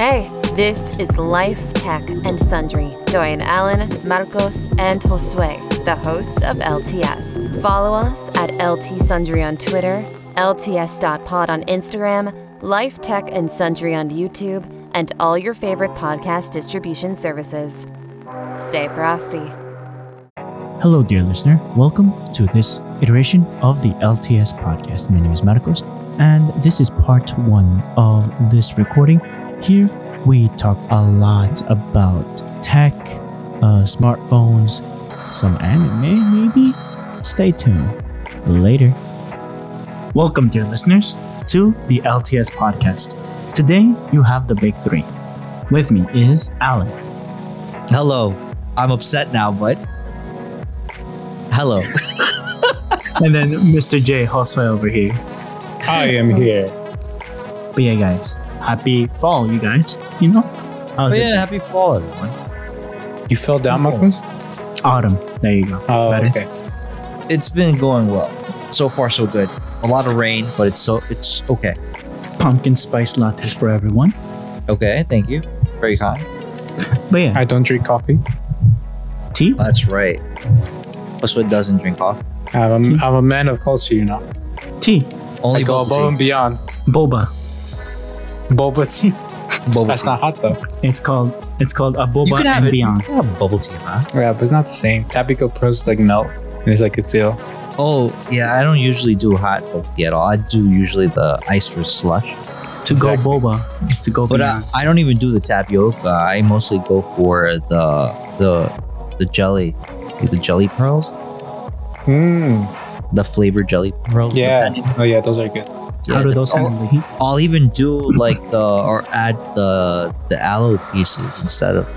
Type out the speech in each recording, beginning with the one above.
Hey, this is Life, Tech, and Sundry. Join Alan, Marcos, and Josue, the hosts of LTS. Follow us at LT Sundry on Twitter, LTS.pod on Instagram, Life, Tech, and Sundry on YouTube, and all your favorite podcast distribution services. Stay frosty. Hello, dear listener. Welcome to this iteration of the LTS podcast. My name is Marcos, and this is part one of this recording. Here, we talk a lot about tech, uh, smartphones, some anime, maybe. Stay tuned. Later. Welcome, dear listeners, to the LTS podcast. Today, you have the big three. With me is Alan. Hello. I'm upset now, but hello. and then Mr. J Josue over here. I am here. But yeah, guys, happy fall, you guys. You know, how's Oh, it? yeah, happy fall, everyone. You fell down, Marcos? Autumn. There you go. Oh, Better. okay. It's been going well. So far, so good. A lot of rain, but it's so it's okay. Pumpkin spice lattes for everyone. Okay, thank you. Very kind. But yeah, I don't drink coffee. tea. That's right. What's what doesn't drink coffee? I'm, I'm a man of culture, you know. Tea. Only I go bubble above and beyond. Boba. Boba tea. Bubble That's tea. not hot though. It's called. It's called a You boba can have and it. You beyond. have bubble tea, huh? Yeah, but it's not the same. Tapioca pearls like melt. And it's like a ill. Oh, yeah. I don't usually do hot bubble tea at all. I do usually the iced or slush. To Exactly. go boba is to go But uh. I, I don't even do the tapioca. I mostly go for the the the jelly, the jelly pearls, Mmm. the flavored jelly pearls. Yeah. depending. Oh yeah, those are good. How do those handle the heat? I'll even do like the or add the the aloe pieces instead of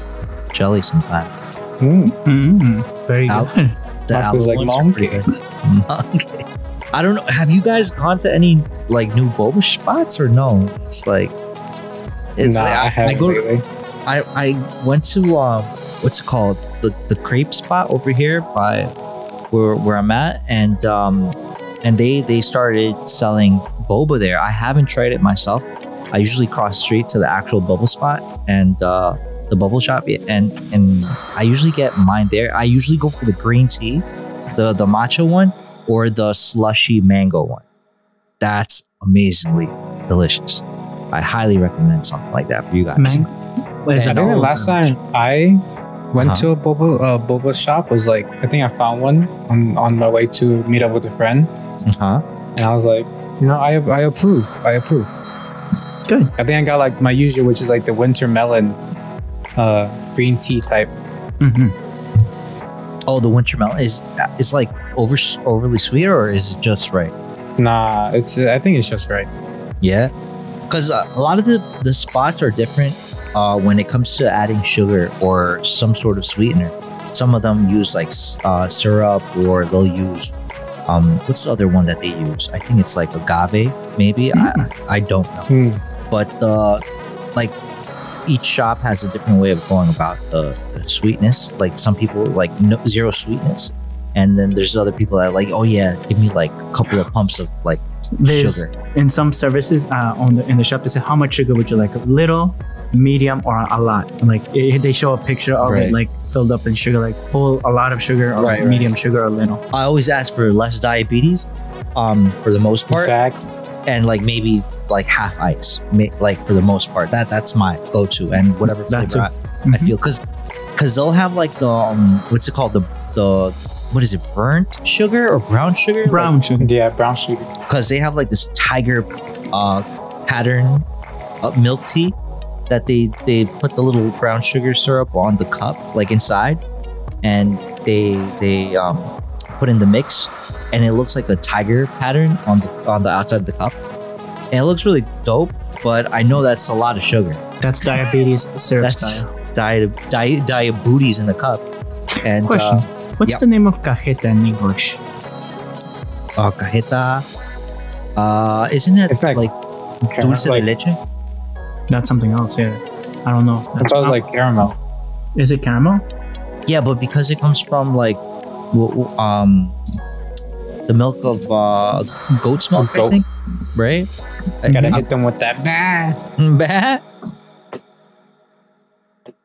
jelly sometimes. Mm. Mm-hmm. Very Al- good. The aloe like ones monkey. pretty good. Monkey. I don't know. Have you guys gone to any like new boba spots or no? It's like it's nah, like, I haven't go. lately. I I went to um what's it called the the crepe spot over here by where where I'm at and um and they they started selling boba there. I haven't tried it myself. I usually cross street to the actual bubble spot and uh the bubble shop and and I usually get mine there. I usually go for the green tea, the the matcha one or the slushy mango one. That's amazingly delicious. I highly recommend something like that for you guys. Is I think the last time I went Uh-huh. to a boba uh, boba shop was like I think I found one on, on my way to meet up with a friend, Uh-huh. and I was like, you know, I I approve. I approve. Good. I think I got like my usual, which is like the winter melon, uh, green tea type. Mm-hmm. Oh, the winter melon is is like over overly sweet or is it just right? Nah, it's I think it's just right. Yeah, because uh, a lot of the the spots are different uh, when it comes to adding sugar or some sort of sweetener. Some of them use like uh, syrup or they'll use um what's the other one that they use? I think it's like agave, maybe. I I don't know, Hmm. but the like each shop has a different way of going about the, the sweetness. Like some people like no, zero sweetness, and then there's other people that like, oh yeah, give me like a couple of pumps of like There's sugar. in some services uh, on the in the shop they say how much sugar would you like? A little, medium, or a lot? And, like eh, they show a picture of Right. it like filled up in sugar, like full, a lot of sugar, or Right, right. medium sugar, or little. I always ask for less diabetes, um, for the most part, Exact. and like maybe like half ice, ma- like for the most part. That that's my go-to, and whatever That flavor I, I Mhm. feel, because because they'll have like the um, what's it called the the what is it burnt sugar or brown sugar Brown sugar. Yeah, brown sugar. because they have like this tiger uh pattern uh, milk tea that they they put the little brown sugar syrup on the cup like inside and they they um put in the mix and it looks like a tiger pattern on the on the outside of the cup and it looks really dope but i know that's a lot of sugar That's diabetes syrup that's style. diet diet diet booties in the cup and Question: uh, What's yep. the name of cajeta in English? uh, cajeta uh isn't it It's like- like dulce like, de leche That's something else. Yeah, I don't know. It smells like caramel. Is it caramel? Yeah, but because it comes from like, w- w- um, the milk of uh, goat's milk, I think, right? I Gotta I- hit them with that. Bah. Bah.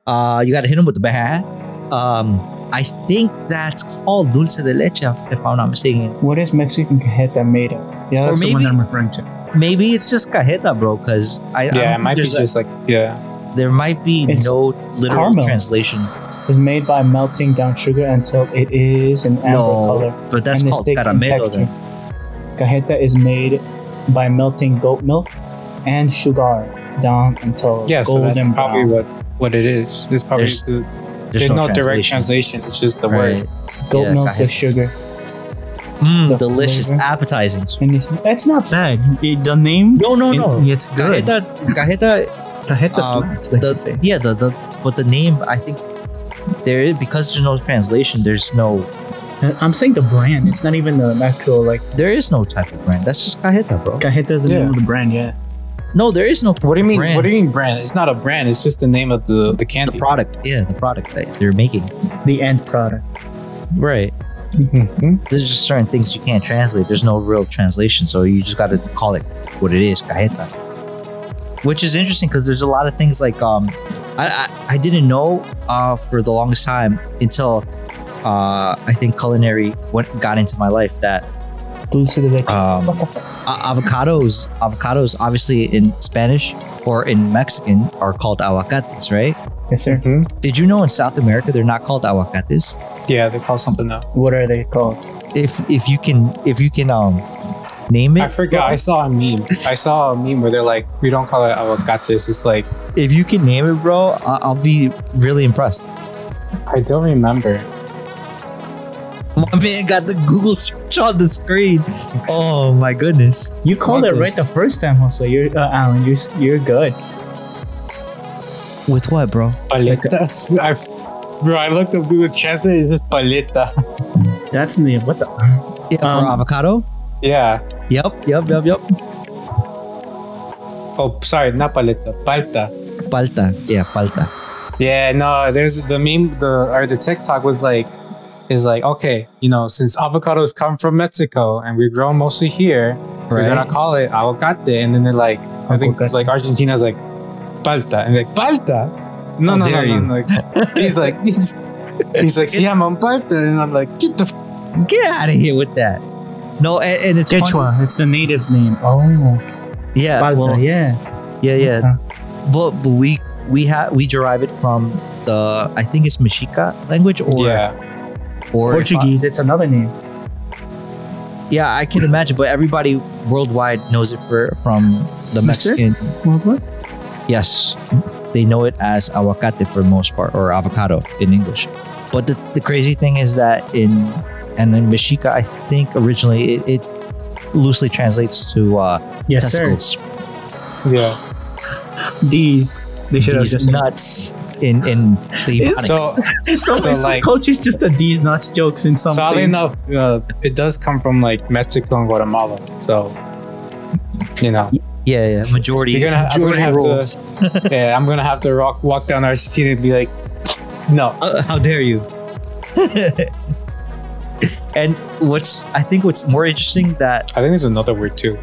Uh, you got to hit them with the bat. Um, I think that's called dulce de leche, if I'm not mistaken. What is Mexican cajeta made of? Yeah, Or that's the one maybe- that I'm referring to. Maybe it's just cajeta, bro. Because I I don't Yeah, it might be there's a- just like yeah. there might be It's no literal caramel. translation. It's made by melting down sugar until it is an amber No, color. but that's and is called thick in caramelo. Then. Cajeta is made by melting goat milk and sugar down until Yeah, so golden that's probably brown. what what it is. There's probably There's- the, there's, no, direct translation. It's just the Right. word. goat yeah, milk cajeta. with sugar. Mm, delicious, flavor. appetizing. It's, it's not bad. The name, No, no, no. it- it's good. Cajeta, cajeta Cajeta uh, slaps, like the, you say. yeah, the, the but the name I think there is because there's no translation. There's no I'm saying the brand. It's not even the actual like there is no type of brand. That's just cajeta, bro. Cajeta is the Yeah. name of the brand. Yeah. No, there is no. What do you mean? Brand. What do you mean brand? It's not a brand. It's just the name of the the candy. The product, yeah, the product that they're making. The end product. Right. Mhm. There's just certain things you can't translate. There's no real translation, so you just got to call it what it is, cajeta. Which is interesting because there's a lot of things like um, I I, I didn't know uh for the longest time until uh I think culinary went got into my life that um avocados avocados obviously in Spanish or in Mexican are called aguacates, right? Yes, sir. Mhm. Did you know in South America they're not called aguacates? Yeah, they call something else. What are they called? If if you can if you can um name it, I forgot. I saw a meme. I saw a meme where they're like, "We don't call it aguacates." It's like if you can name it, bro, I- I'll be really impressed. I don't remember. My man got the Google search on the screen. Oh my goodness. You called it right the first time, Jose. You're uh, Alan. You're you're good. With what, bro? Paleta. I, bro, I looked up Google Translate. It's just paleta. That's the what the. Yeah, for Um, avocado? Yeah. Yep, yep, yep, yep. Oh, sorry, not paleta. Palta. Palta. Yeah, palta. Yeah, no, there's the meme, the or the TikTok was like, is like, okay, you know, since avocados come from Mexico and we grow mostly here, we're gonna call it aguacate, and then they're like, I think Aguacate. like Argentina's like palta, and like palta. No, no, no, no, no. Like, he's like, he's, he's like, se llama palta, and I'm like, get the. F-. Get out of here with that. No, and, and it's funny- Quechua. It's the native name. Oh, Yeah, Palta, well, yeah. yeah, yeah. But but we we have we derive it from the I think it's Mexica language or yeah, or if I- Portuguese. It's another name. yeah, I can imagine. But everybody worldwide knows it for from the Mexican. What? what? Yes, they know it as aguacate for the most part, or avocado in English. But the, the crazy thing is that in and then Mexica, I think originally it, it loosely translates to uh, Yes, sir. testicles. yeah. These. They should have These just. nuts in in the It's Ebonics. So, So, some like- cultures just a these nuts jokes in some so oddly things. enough, uh, it does come from like Mexico and Guatemala. So, you know, yeah, yeah, majority. You're gonna- I'm majority gonna have rules. To- yeah, I'm gonna have to rock, walk down Argentina and be like, no, Uh, how dare you? and what's I think what's more interesting that I think there's another word too.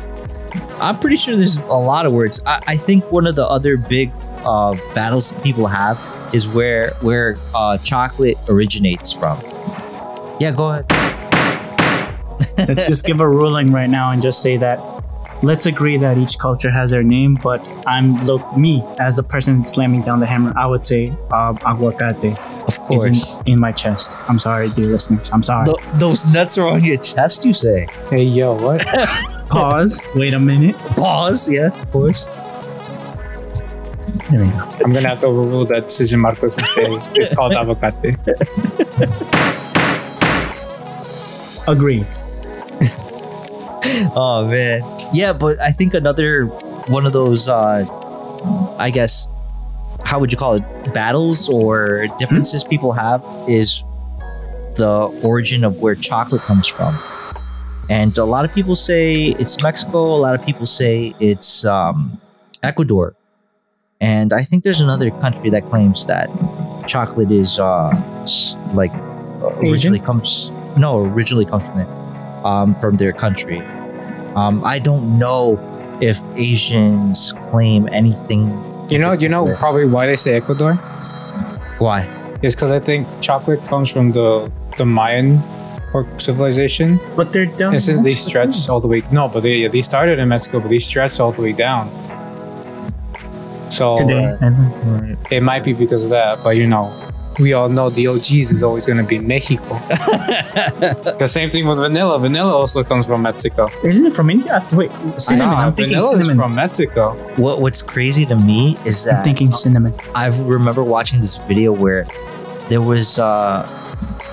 I'm pretty sure there's a lot of words. I, I think one of the other big uh, battles people have is where where uh, chocolate originates from. Yeah, go ahead. Let's just give a ruling right now and just say that. Let's agree that each culture has their name, but I'm look me as the person slamming down the hammer. I would say um, aguacate Of is course. in, in my chest. I'm sorry, dear listeners. I'm sorry. Th- those nuts are on your chest, you say? Hey, yo, what? Pause. Wait a minute. Pause. Yes, of course. There we go. I'm gonna have to overrule that decision, Marcos, and say it's called avocate. Agree. Oh man. Yeah, but I think another one of those uh I guess how would you call it battles or differences people have is the origin of where chocolate comes from. And a lot of people say it's Mexico, a lot of people say it's um Ecuador. And I think there's another country that claims that chocolate is uh like uh, originally comes no, originally comes from there. Um from their country. Um, I don't know if Asians claim anything. You know, you know probably why they say Ecuador. Why? It's because I think chocolate comes from the the Mayan or civilization. But they're done. And since they stretched all the way, no, but they they started in Mexico, but they stretched all the way down. So today. Right. it might be because of that, but you know, we all know the OGs is always going to be Mexico. the same thing with vanilla. Vanilla also comes from Mexico. Isn't it from India? Wait, cinnamon. I know, I'm thinking vanilla is cinnamon. from Mexico. What What's crazy to me is that I'm thinking cinnamon. I remember watching this video where there was uh,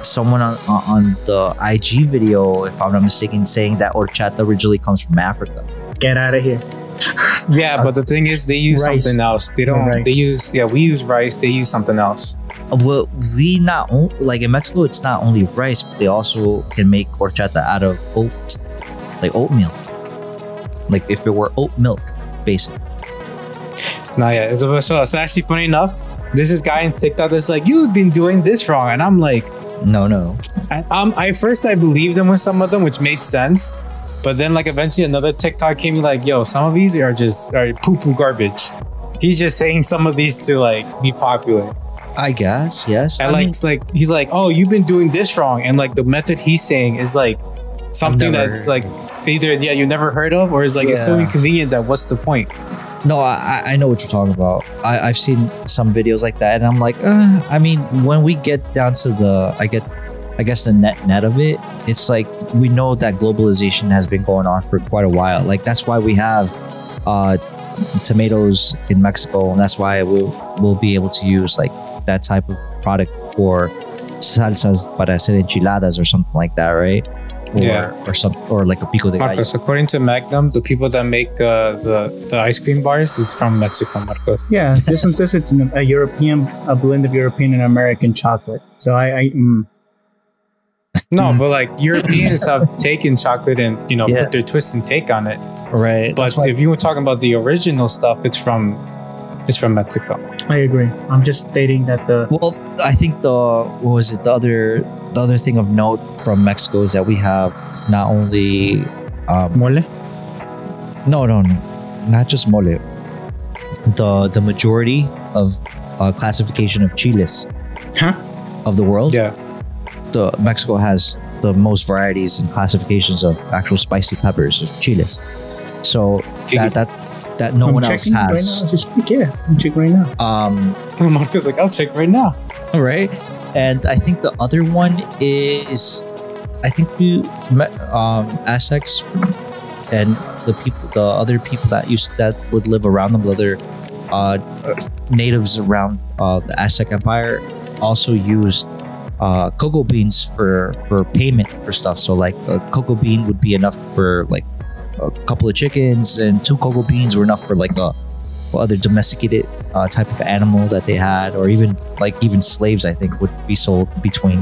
someone on on the IG video, if I'm not mistaken, saying that horchata originally comes from Africa. Get out of here. Yeah, but the thing is, they use Rice. something else. They don't. They use yeah. We use rice. They use something else. Well, we not like in Mexico, it's not only rice, but they also can make horchata out of oat, like oatmeal. Like if it were oat milk, basically. No, yeah. So, so it's actually funny enough. There's this guy in TikTok that's like, "You've been doing this wrong," and I'm like, No, no. I, um, I first I believed him with some of them, which made sense. But then, like, eventually another TikTok came like, "Yo, some of these are just are poo poo garbage." He's just saying some of these to like be popular, I guess yes. and I like, mean, like he's like, "Oh, you've been doing this wrong," and like the method he's saying is like something never that's like either yeah you never heard of, or is like it's so inconvenient that what's the point? No, I, I know what you're talking about. I, I've seen some videos like that, and I'm like, uh, I mean, when we get down to the, I get, I guess the net net of it, it's like we know that globalization has been going on for quite a while. Like that's why we have uh, tomatoes in Mexico, and that's why we'll we'll be able to use like that type of product for salsas para hacer enchiladas or something like that, right? Or, Yeah. or some or like a pico de gallo. Marcos, according to Magnum, the people that make uh, the the ice cream bars is from Mexico, Marcos. Yeah, this one says it's an, a European, a blend of European and American chocolate. So I, I mm, No, Mhm. but like Europeans have taken chocolate and you know Yeah. put their twist and take on it. Right. But if you were talking about the original stuff, it's from it's from Mexico. I agree. I'm just stating that the Well, I think the what was it the other the other thing of note from Mexico is that we have not only um, mole. no no no not just mole the the majority of uh, classification of chiles Huh? of the world Yeah, the Mexico has the most varieties and classifications of actual spicy peppers of chiles so that that that no I'm one else checking right has now. Just speak. Yeah, I'm checking right now. um Marco's like, I'll check right now. right? And I think the other one is, I think you met um, Aztecs and the people, the other people that used that would live around them, the other uh, natives around uh, the Aztec Empire, also used uh, cocoa beans for for payment for stuff. So like a cocoa bean would be enough for like a couple of chickens, and two cocoa beans were enough for like a other domesticated uh, type of animal that they had, or even like even slaves, I think would be sold between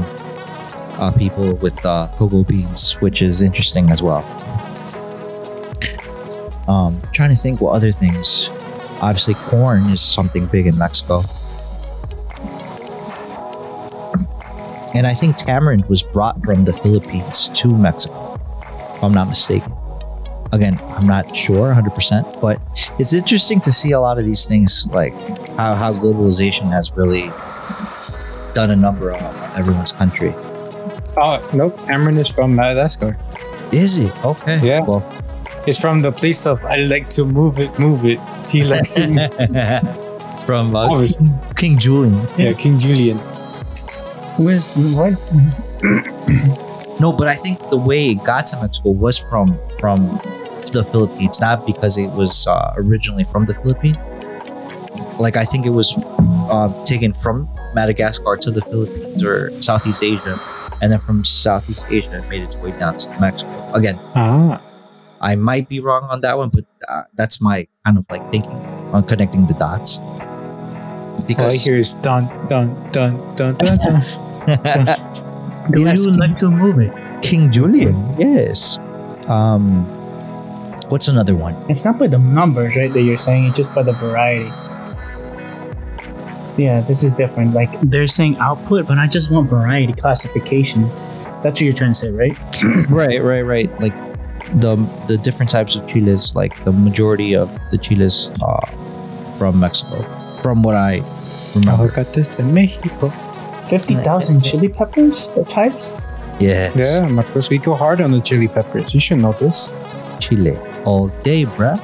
uh, people with uh, cocoa beans, which is interesting as well. Um, trying to think what other things. Obviously, corn is something big in Mexico, and I think tamarind was brought from the Philippines to Mexico, if I'm not mistaken. Again, I'm not sure 100%, but it's interesting to see a lot of these things like how, how globalization has really done a number on everyone's country. Oh nope, Cameron is from Madagascar. Is he? Okay. Yeah. Well, It's from the place of I like to move it, move it. He likes it. from uh, Oh, King, King Julian. yeah, King Julian. Who is what? No, but I think the way it got to Mexico was from from the Philippines, not because it was uh, originally from the Philippines. Like I think it was uh, taken from Madagascar to the Philippines or Southeast Asia, and then from Southeast Asia it made its way down to Mexico. Again, Ah, I might be wrong on that one, but uh, that's my kind of like thinking on connecting the dots. all I Because hear is dun dun dun dun dun. dun. Do Yes, you like to move it? King Julian, yes. Um, what's another one? It's not by the numbers, right? That you're saying it's just by the variety. Yeah, this is different. Like they're saying output, but I just want variety classification. That's what you're trying to say, right? right, right, right. Like the the different types of chiles, like the majority of the chiles are from Mexico, from what I Remember? Aguacates de Mexico. 50,000 chili peppers, the types? Yes. Yeah, Marcos, we go hard on the chili peppers. You should know this. Chile all day, bruh.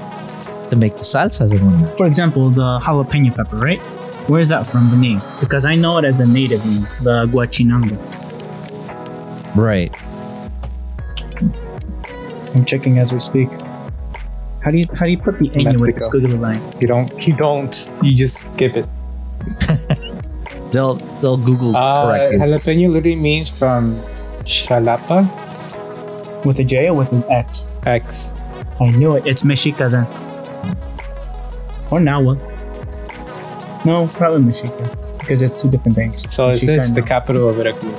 To make the salsas and whatnot. For example, the jalapeno pepper, right? Where is that from, the name? Because I know it as the native name, the guachinango. Right. I'm checking as we speak. How do you how do you put the N with the Mexico. squiggly line? You don't. You don't. You just skip it. They'll they'll Google Uh, correct it. jalapeno literally means from Xalapa With a J or with an X? X. I knew it. It's Mexica then. Or Nahua. No, probably Mexica. Because it's two different things. So is Mexica this and the capital of Veracruz?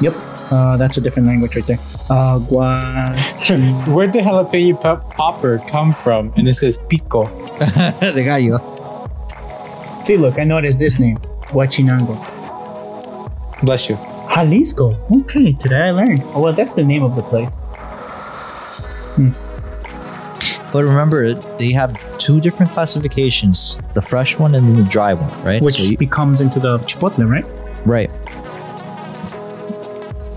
Yep. Uh, that's a different language right there. Uh, guachi. Where did the jalapeno pep- popper come from? And it says pico. they gallo. See, look, I noticed this name. Guachinango. Bless you. Jalisco. Okay, today I learned. Oh, well, that's the name of the place. But remember, they have two different classifications: the fresh one and then the dry one, right? Which So you- becomes into the chipotle, right? right.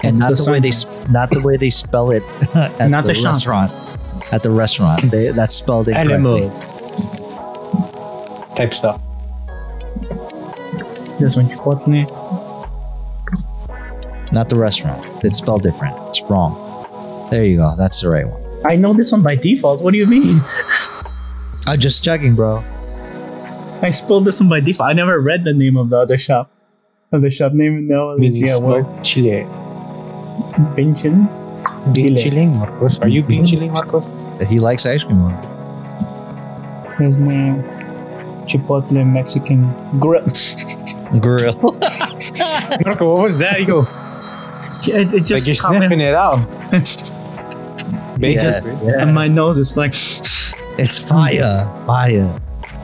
And not the the, way they not the way they spell it at Not the, the restaurant. At the restaurant, they, that's spelled incorrectly. Type stuff. This one, chipotle. Not the restaurant. It's spelled different. It's wrong. There you go. That's the right one. I know this one by default. What do you mean? I'm just checking, bro. I spelled this one by default. I never read the name of the other shop. Of the shop name? No, it's- yeah, what? Minismo Chile. Pinchin? Being Chile. chilling, Marcos. Are you being chilling, Marcos? He likes ice cream. Bro. His name. Chipotle Mexican Grill. Grill. Marco, what was that? You go. it, it just like you're sniffing it out. Basically. Yeah. And my nose is like. It's fire. Fire.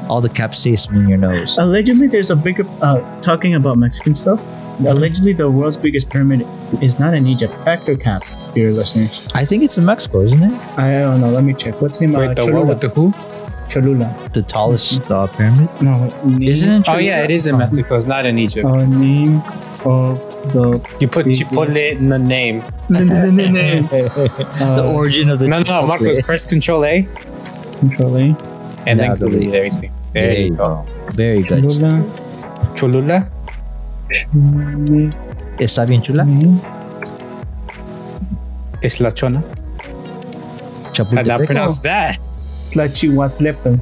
All the capsaicin in your nose. Allegedly, there's a bigger. Uh, talking about Mexican stuff. Allegedly, the world's biggest pyramid is not in Egypt. Fact or cap, dear listeners? I think it's in Mexico, isn't it? I don't know. Let me check. What's the name? Wait, uh, the what Cholula. with the who? Cholula. The tallest uh, pyramid. No, wait, name, Isn't it? Oh yeah, it is in Mexico. It's not in Egypt. Uh, name of the You put Big- Chipotle in the name. the uh, origin of the name. No, no, Marcos, press Control A Control A. and Now then delete delete. everything. There, you go. Very good. Cholula. Cholula? Chole- Está bien chula. Es la chona. How do I Chapultepec. pronounce that? Tlachihuatlepan.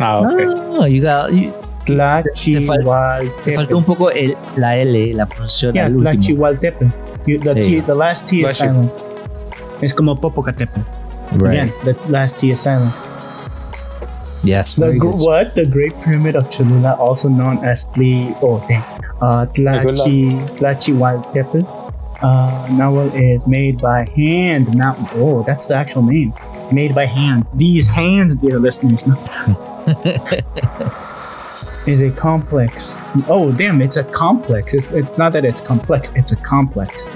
Oh, okay. No, you got. You, te faltó un poco el, la L, la pronunciación Yeah, al último. The, There T, the last T is Bless you. silent. Es como Popocatépetl. Right. Again, the last T is silent. Yes. The very good. what? The Great Pyramid of Cholula, also known as Tli, oh dang, uh, Tlachi, Tlachihualtepetl. Uh, Nahuatl is made by hand. Now, oh, that's the actual name. Made by hand. These hands, dear listeners, is a complex. Oh, damn! It's a complex. It's, it's not that it's complex. It's a complex.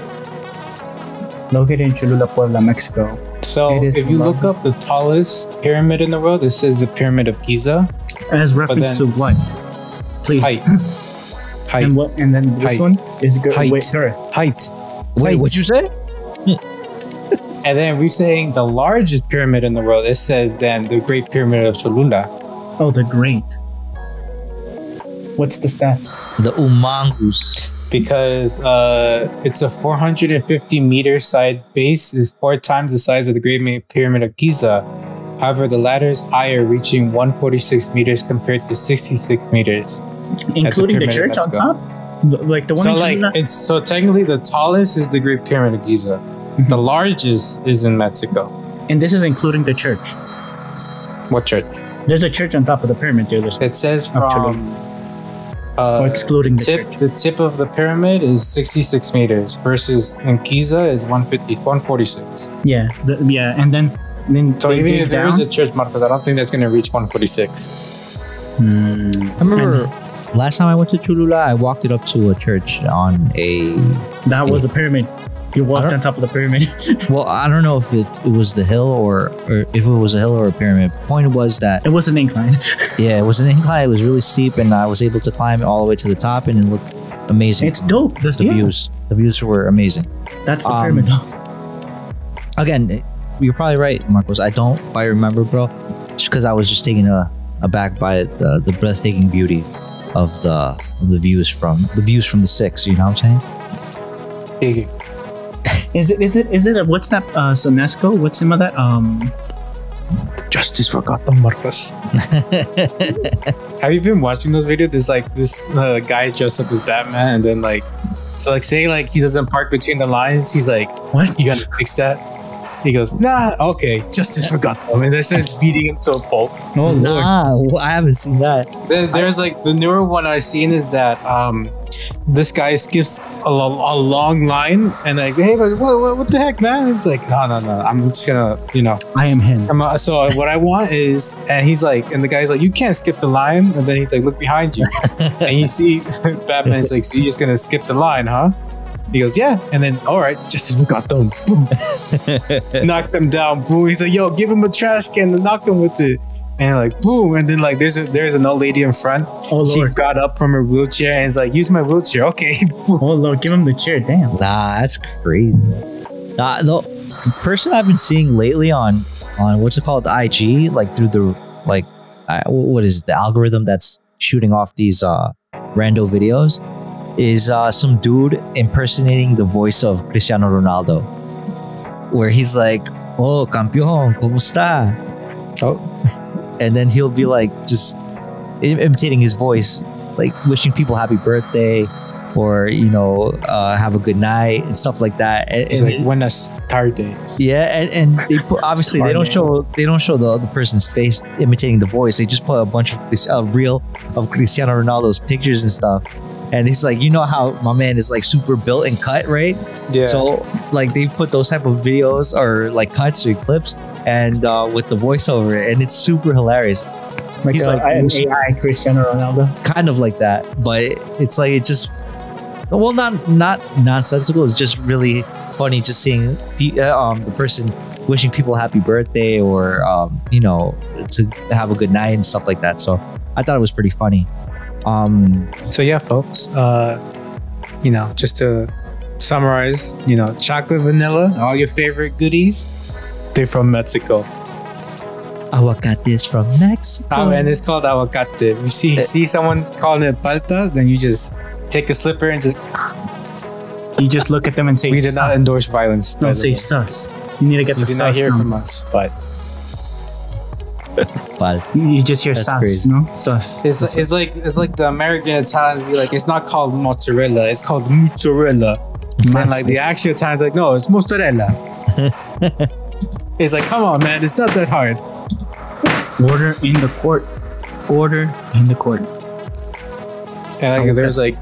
Located in Cholula, Puebla, Mexico. So if you look up the tallest pyramid in the world, it says the Pyramid of Giza. As reference to what? Please. Height. Height. And what? And then this Height. one is good. Height. Wait, girth. Height. Wait, what'd you say? And then we're saying the largest pyramid in the world, it says then the Great Pyramid of Cholula. Oh, the great. What's the stats? The Umangus. Because uh, it's a 450 meter side base is four times the size of the Great Pyramid of Giza. However, the latter is higher, reaching 146 meters compared to 66 meters. Including the pyramid church on top? Like the one So, in like, it's so technically the tallest is the Great Pyramid of Giza. The largest is in Mexico. And this is including the church. What church? There's a church on top of the pyramid, dear listener. It says Of Cholula. from uh, excluding the tip, church. the tip of the pyramid is 66 meters versus in Giza is 150, 146. Yeah, the, yeah, and then then So even if there down. is a church, Marcos, I don't think that's going to reach 146. Hmm. I remember last time I went to Cholula, I walked it up to a church on a. That was the pyramid. You walked on top of the pyramid. Well, I don't know if it, it was the hill or, or if it was a hill or a pyramid. Point was that it was an incline. yeah, it was an incline. It was really steep, and I was able to climb all the way to the top, and it looked amazing. It's dope. That's the yeah, views. The views were amazing. That's the Um, pyramid. Again, you're probably right, Marcos. I don't quite remember, bro, just because I was just taken uh, aback by the, the breathtaking beauty of the of the views from the views from the six. You know what I'm saying? Is it? Is it? Is it? A, what's that? Uh, Sonesco? What's the name of that? Um, Justice for Gotham Marcos. Have you been watching those videos? There's like this uh, guy dressed up as Batman, and then like, so like say like he doesn't park between the lines. He's like, what? "You gotta fix that." He goes, "Nah, okay, Justice for Gotham," and they start beating him to a pulp. Oh lord. Nah, well, I haven't seen that. Then there's like the newer one I've seen is that um, this guy skips a, a long line and like, hey, but what, what, what the heck, man? It's like, no, no, no, I'm just gonna, you know, I am him. I'm, so what I want is, and he's like, and the guy's like, you can't skip the line, and then he's like, look behind you, and you see Batman's like, so you're just gonna skip the line, huh? He goes, yeah, and then all right, just as we got them, boom, knocked them down, boom. He's like, yo, give him a trash can and knock him with it. And like boom, and then like there's a there's an old lady in front. Oh She lord. got up from her wheelchair and is like, use my wheelchair, okay? Oh lord. Give him the chair. Damn. Nah, that's crazy. Nah, the, the person I've been seeing lately on on what's it called IG, like through the like, I, what is it, the algorithm that's shooting off these uh rando videos, is uh some dude impersonating the voice of Cristiano Ronaldo, where he's like, "Oh, campeón, cómo está?" Oh. And then he'll be like just im- imitating his voice, like wishing people happy birthday. Or you know, uh, have a good night and stuff like that. And, It's like buenas tardes. yeah, and, and they put, obviously they don't show they don't show the other person's face imitating the voice. They just put a bunch of this uh, real of Cristiano Ronaldo's pictures and stuff. And he's like, you know how my man is like super built and cut, right? Yeah. So like they put those type of videos or like cuts or clips and uh, with the voiceover, and it's super hilarious. Like, He's uh, like- an AI Cristiano Ronaldo. Kind of like that, but it's like it just well, not not nonsensical. It's just really funny just seeing uh, um, the person wishing people happy birthday or um, you know to have a good night and stuff like that. So I thought it was pretty funny. Um, So yeah, folks. Uh, you know, just to summarize, you know, chocolate, vanilla, all your favorite goodies, they're from Mexico. is from Mexico. Um, and it's called aguacate. You see see someone calling it palta, then you just take a slipper and just. You just look at them and say, We did not endorse violence. by Don't say way. sus. You need to get You the did not hear down. from us, but But You just hear That's sus, crazy. no? Sus. it's it's like it's like the American Italians be like, it's not called mozzarella, it's called mozzarella. And like the actual Italians like, no, it's mozzarella. it's like, come on, man, it's not that hard. Order in the court. Order in the court. And like, there's like,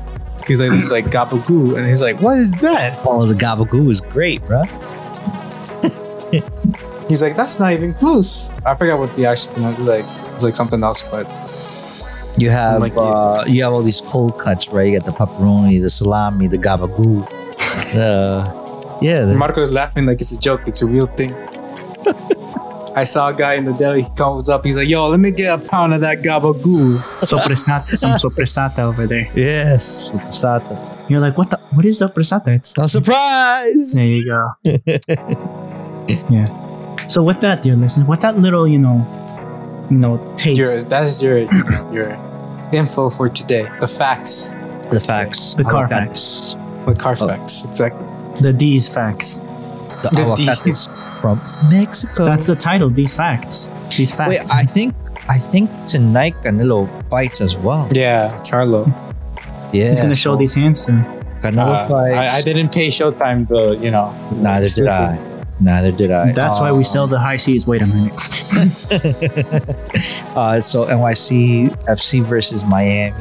he's like, there's like gabagoo, and he's like, what is that? oh, the gabagoo is great, bro. He's like, that's not even close. I forgot what the actual pronounce is like. It's like something else, but You have Like uh, you have all these cold cuts, right? You got the pepperoni, the salami, the gabagoo. the yeah, the, Marco's laughing like it's a joke. It's a real thing. I saw a guy in the deli. He comes up. He's like, "Yo, let me get a pound of that gabagoo." Sopressata. Some sopressata over there. yes, supersata. You're like, what the? What is the sopressata? It's No surprise. There you go. yeah. So with that, dear listener, with that little, you know, you know, taste, Your that's your your info for today. The facts. The facts. The car facts. The car facts. Exactly. the D's facts. The The aguacates from Mexico. That's the title. These facts. These facts. Wait, I think I think tonight Canelo fights as well. Yeah, Charlo. Yeah, He's gonna show so these hands soon. Canelo Uh, fights. I, I didn't pay Showtime the you know. Neither did I. Neither did I. That's why we Um, sell the high seas. Wait a minute. uh, so NYC FC versus Miami.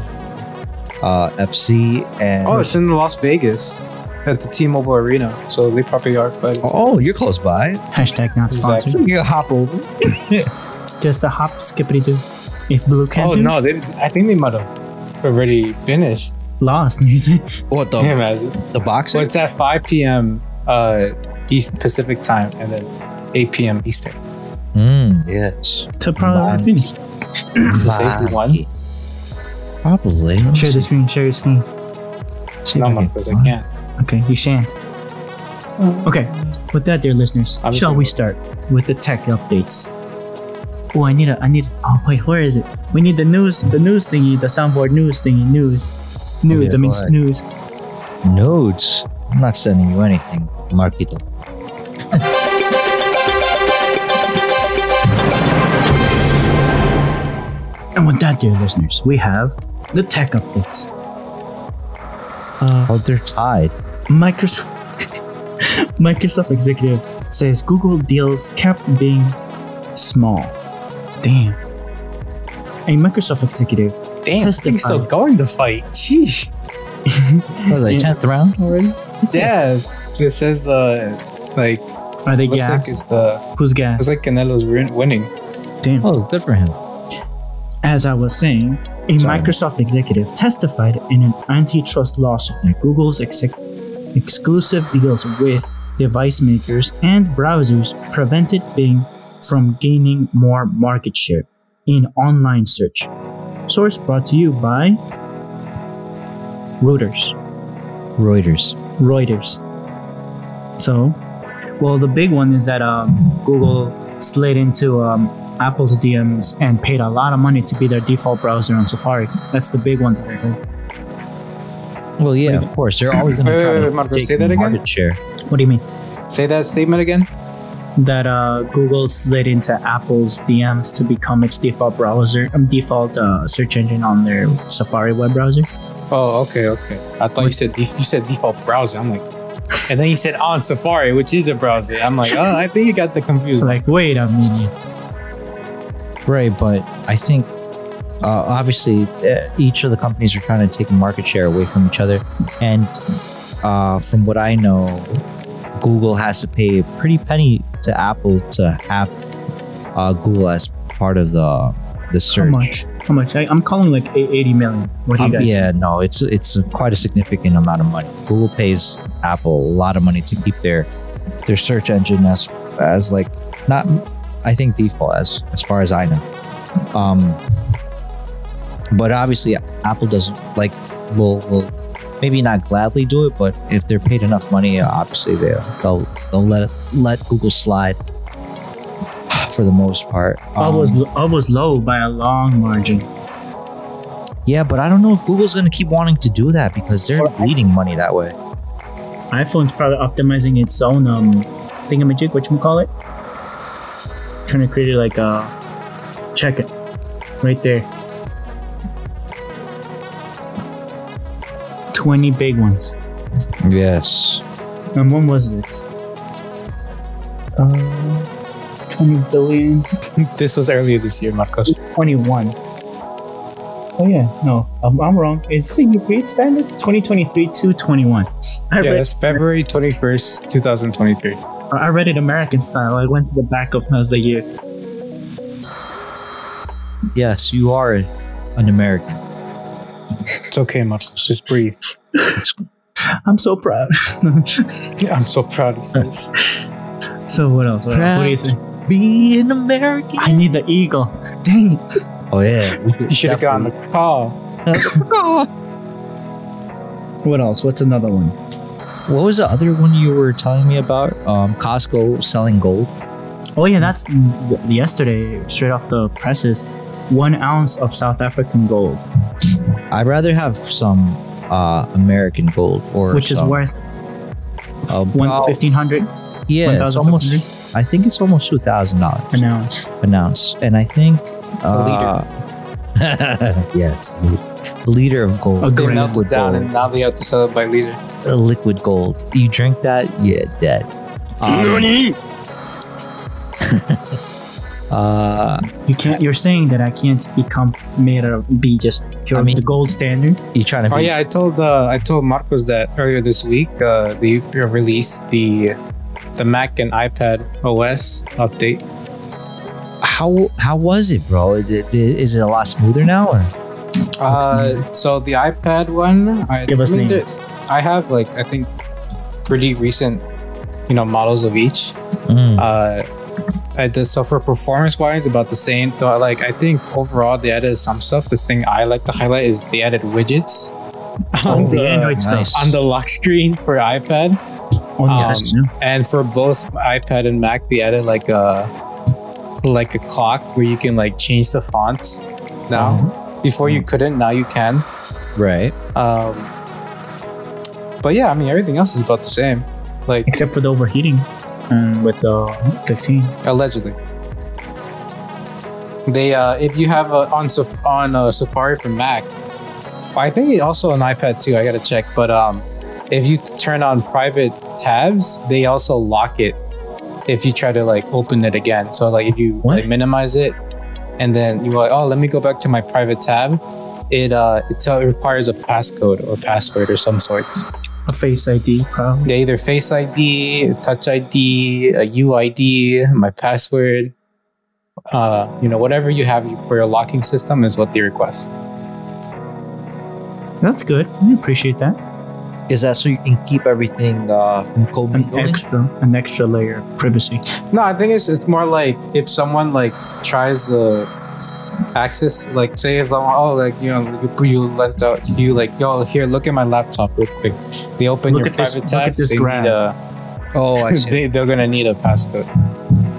Uh, FC and Oh, it's in Las Vegas at the T-Mobile Arena. So they probably are fighting. oh, you're close by. Hashtag not sponsored. So you hop over. Just a hop, skippity doo. If Blue can't Oh do, no, they. I think they might have already finished. lost. You say What the Can you imagine? the boxing? Well, it's at 5 p.m. uh, East Pacific time, and then 8 p.m. Eastern. Mm, yes. So probably Monkey. finished. Safety one? Probably. Share the screen. Share your screen. see if No, I can Marcos, I can't. Okay, you shan't. Okay, with that, dear listeners, I'm shall we start with the tech updates? Oh, I need a, I need. Oh wait, where is it? We need the news, the news thingy, the soundboard news thingy, news, news. yeah, I mean go news. Notes. I'm not sending you anything, Marquito. And with that, dear listeners, we have the tech updates. Uh, Oh, they're tied. Microsoft Microsoft executive says Google deals kept Bing small. Damn. A Microsoft executive Damn, this thing's still going to fight. Sheesh. What was I, Yeah. 10th round already? Yeah, it says uh, like are they looks like gas? it's uh, Who's looks gas? like Canelo's winning. Damn. Oh, good for him. As I was saying, a Sorry. Microsoft executive testified in an antitrust lawsuit that Google's exec- exclusive deals with device makers and browsers prevented Bing from gaining more market share in online search. Source brought to you by Reuters. Reuters. Reuters. So, well, the big one is that um, Google slid into um, Apple's DMs and paid a lot of money to be their default browser on Safari. That's the big one that I heard. Well, yeah, of course. They're always going to try to wait, Marco, take say that again? market share. What do you mean? Say that statement again. That uh, Google slid into Apple's DMs to become its default browser, um, default uh, search engine on their Safari web browser. Oh, okay, okay. I thought you said def- you said default browser. I'm like, and then you said on Safari, which is a browser. I'm like, oh, I think you got the confused. Like, wait a minute. Right, but I think uh, obviously uh, each of the companies are trying to take market share away from each other, and uh, from what I know, Google has to pay a pretty penny to Apple to have uh, Google as part of the the search. How much? How much? I, I'm calling like 80 million. What do you Um, guys yeah, think? no, it's it's a, quite a significant amount of money. Google pays Apple a lot of money to keep their their search engine as as like not I think default as as far as I know. Um, but obviously Apple doesn't like will will maybe not gladly do it, but if they're paid enough money, obviously they they'll they'll let it, let Google slide for the most part. I Um, was I was low by a long margin. yeah, but I don't know if Google's going to keep wanting to do that because they're bleeding money that way. iPhone's probably optimizing its own um thingamajig, what you call it? Trying to create it like a check it right there. Twenty big ones. Yes. And when was this? Uh, twenty billion. this was earlier this year, Marcos. 21. Oh yeah, no, I'm, I'm wrong. Is this a new breed standard? 2023 to 21. I Yeah, read that's February 21st, 2023. I read it American style. I went to the back of of the year. Yes, you are an American. It's okay, Marcos. Just breathe. I'm so proud. I'm so proud of this. so what else? What else? What do you think? Be an American. I need the eagle. Dang. Oh yeah, You should have gotten the call. What else? What's another one? What was the other one you were telling me about? Um, Costco selling gold. Oh yeah, that's yesterday, straight off the presses. One ounce of South African gold, I'd rather have some uh, American gold or which is worth uh, one about- fifteen hundred Yeah, it's 1,500? almost. I think it's almost two thousand dollars an ounce. an ounce, and I think uh, yeah, it's a liter of gold. A They gram. melted liquid down gold. and now they have to sell it by liter. a liquid gold. You drink that, yeah, dead. Um, uh, You can't. You're saying that I can't become made of be just pure I mean- the gold standard. you trying to? Oh yeah, I told uh, I told Marcos that earlier this week. Uh, they released the the Mac and iPad OS update. How how was it, bro? Is it, is it a lot smoother now, or Uh, so the iPad one, I, Give us I mean, names. the- I have like I think pretty recent you know models of each. Mm. Uh, I did so for performance wise, about the same. Though, like I think overall they added some stuff. The thing I like to highlight is they added widgets on Oh, the Android nice. stuff. on the lock screen for iPad. Oh, yeah, Um, and for both iPad and Mac, they added like a like a clock where you can like change the font. Now, before you couldn't, now you can. Right. Um, but yeah, I mean everything else is about the same. Like Except for the overheating um, with the 15. allegedly, they uh, if you have a, on on uh, Safari for Mac, I think it also on iPad too. I gotta check, but um, if you turn on private tabs, they also lock it if you try to like open it again. So like if you What? like minimize it, and then you're like, oh, let me go back to my private tab. It uh, it, tell, it requires a passcode or password or some sorts. A Face ID, probably. They either Face ID, Touch ID, a UID, my password. Uh, you know, whatever you have for your locking system is what they request. That's good. I appreciate that. Is that so you can keep everything uh, from An commingling? extra, an extra layer of privacy. No, I think it's it's more like if someone like tries to access, like say if someone, oh, like you know, you, you lent out to you, like yo, here, look at my laptop real quick. They open Look your at this- private look at tab. this they graph. need a, Oh, I see. they, they're gonna need a passcode.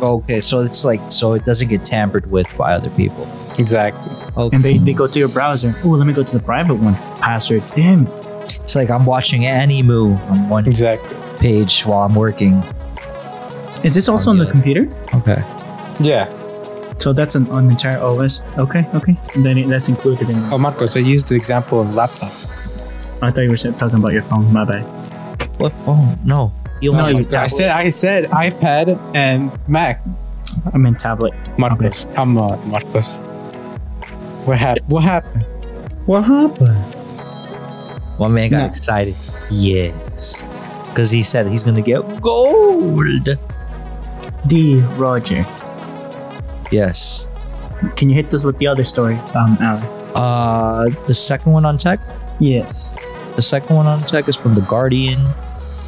okay, so it's like so it doesn't get tampered with by other people. Exactly. Okay. And they, they go to your browser. Oh, let me go to the private one. Password. Damn. It's like I'm watching Animu on one Exactly. page while I'm working. Is this also on the good. computer? Okay. Yeah. So that's an, an entire OS. Okay, okay. And then it, that's included in. Oh, Marcos, I used the example of laptop. I thought you were talking about your phone. My bad. What? Oh no. You No, only you- have a I tablet? said I said iPad and Mac. I meant tablet. Marcos, come on, Marcos. What happened? What happened? What happened? One man got No. excited. Yes. Because he said he's gonna get gold. D. Roger. Yes. Can you hit us with the other story, um, Alan? Uh the second one on tech. Yes. The second one on tech is from The Guardian,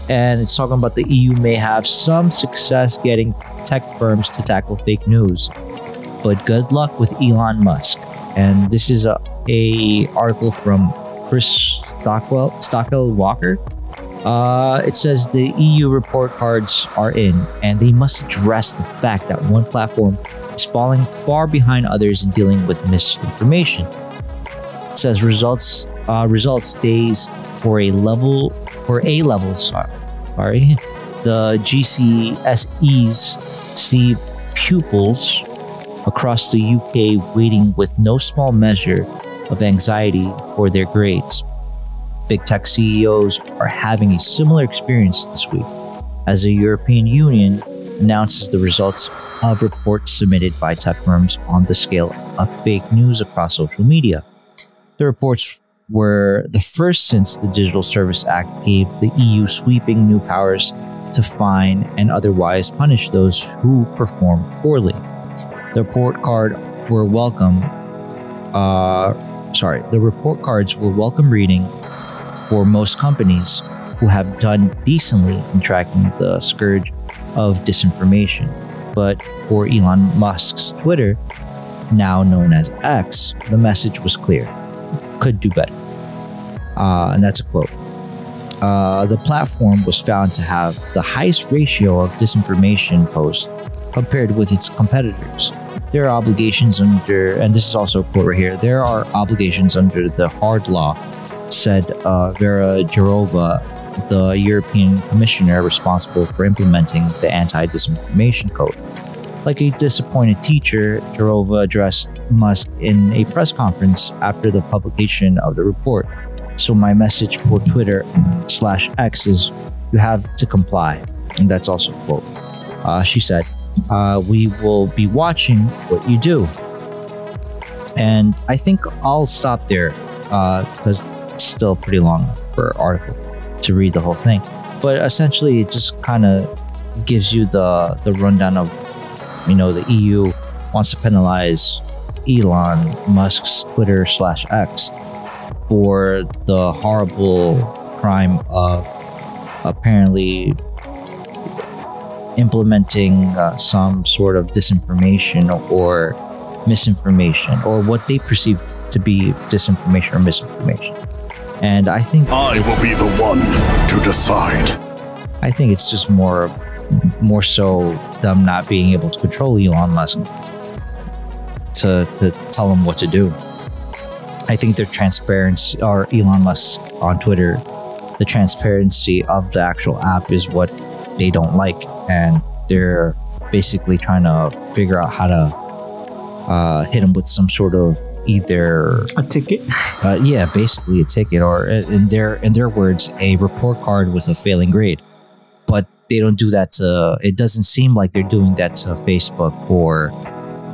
and it's talking about the EU may have some success getting tech firms to tackle fake news, but good luck with Elon Musk. And this is a, a article from Chris Stockwell Stokel-Walker. Uh, it says the EU report cards are in, and they must address the fact that one platform is falling far behind others in dealing with misinformation. It says results uh, results days for a level for A levels. Sorry, sorry. The GCSEs see pupils across the UK waiting with no small measure of anxiety for their grades. Big tech CEOs are having a similar experience this week as the European Union announces the results of reports submitted by tech firms on the scale of fake news across social media. The reports were the first since the Digital Service Act gave the EU sweeping new powers to fine and otherwise punish those who perform poorly. The report card were welcome. Uh, sorry, the report cards were welcome reading for most companies who have done decently in tracking the scourge of disinformation. But for Elon Musk's Twitter, now known as X, the message was clear could do better. Uh, and that's a quote. Uh, the platform was found to have the highest ratio of disinformation posts compared with its competitors. There are obligations under, and this is also a quote right here there are obligations under the hard law, said uh, Vera Jourova, the European commissioner responsible for implementing the anti disinformation code. Like a disappointed teacher, Jourova addressed Musk in a press conference after the publication of the report. So my message for Twitter slash X is you have to comply. And that's also a quote. Uh, she said, uh, we will be watching what you do. And I think I'll stop there because it's still pretty long for article to read the whole thing. But essentially, it just kind of gives you the the rundown of you know the EU wants to penalize Elon Musk's Twitter slash X for the horrible crime of apparently implementing uh, some sort of disinformation or misinformation or what they perceive to be disinformation or misinformation. And I think I will be the one to decide. I think it's just more more so them not being able to control Elon Musk to to tell them what to do. I think their transparency or Elon Musk on Twitter, the transparency of the actual app is what they don't like, and they're basically trying to figure out how to uh, hit him with some sort of either A ticket. uh, yeah, basically a ticket, or uh, in their in their words, a report card with a failing grade. But they don't do that to. It doesn't seem like they're doing that to Facebook or.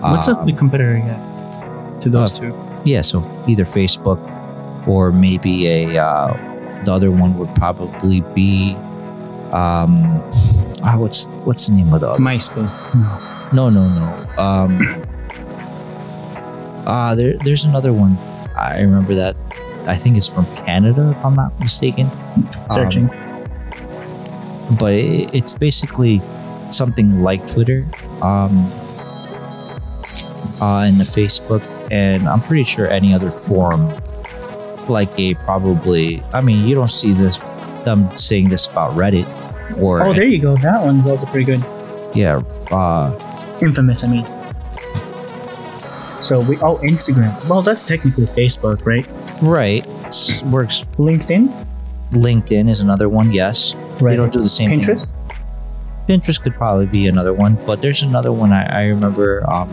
What's up um, the competitor at to those uh, two? Yeah, so either Facebook or maybe a. Uh, the other one would probably be. Um, ah, what's what's the name of the other? MySpace. No. No, no, no. Um, uh, there, there's another one. I remember that. I think it's from Canada, if I'm not mistaken. Searching. Um, but it, it's basically something like Twitter, um, uh, and the Facebook, and I'm pretty sure any other forum, like a probably. I mean, you don't see this them saying this about Reddit or oh, there you go. That one's also pretty good. yeah. Uh, Infamous, I mean. So we oh Instagram. Well, that's technically Facebook, right? right. It's, works LinkedIn, LinkedIn is another one. Yes, they right? don't do the same. thing. Pinterest. Pinterest could probably be another one, but there's another one I, I remember um,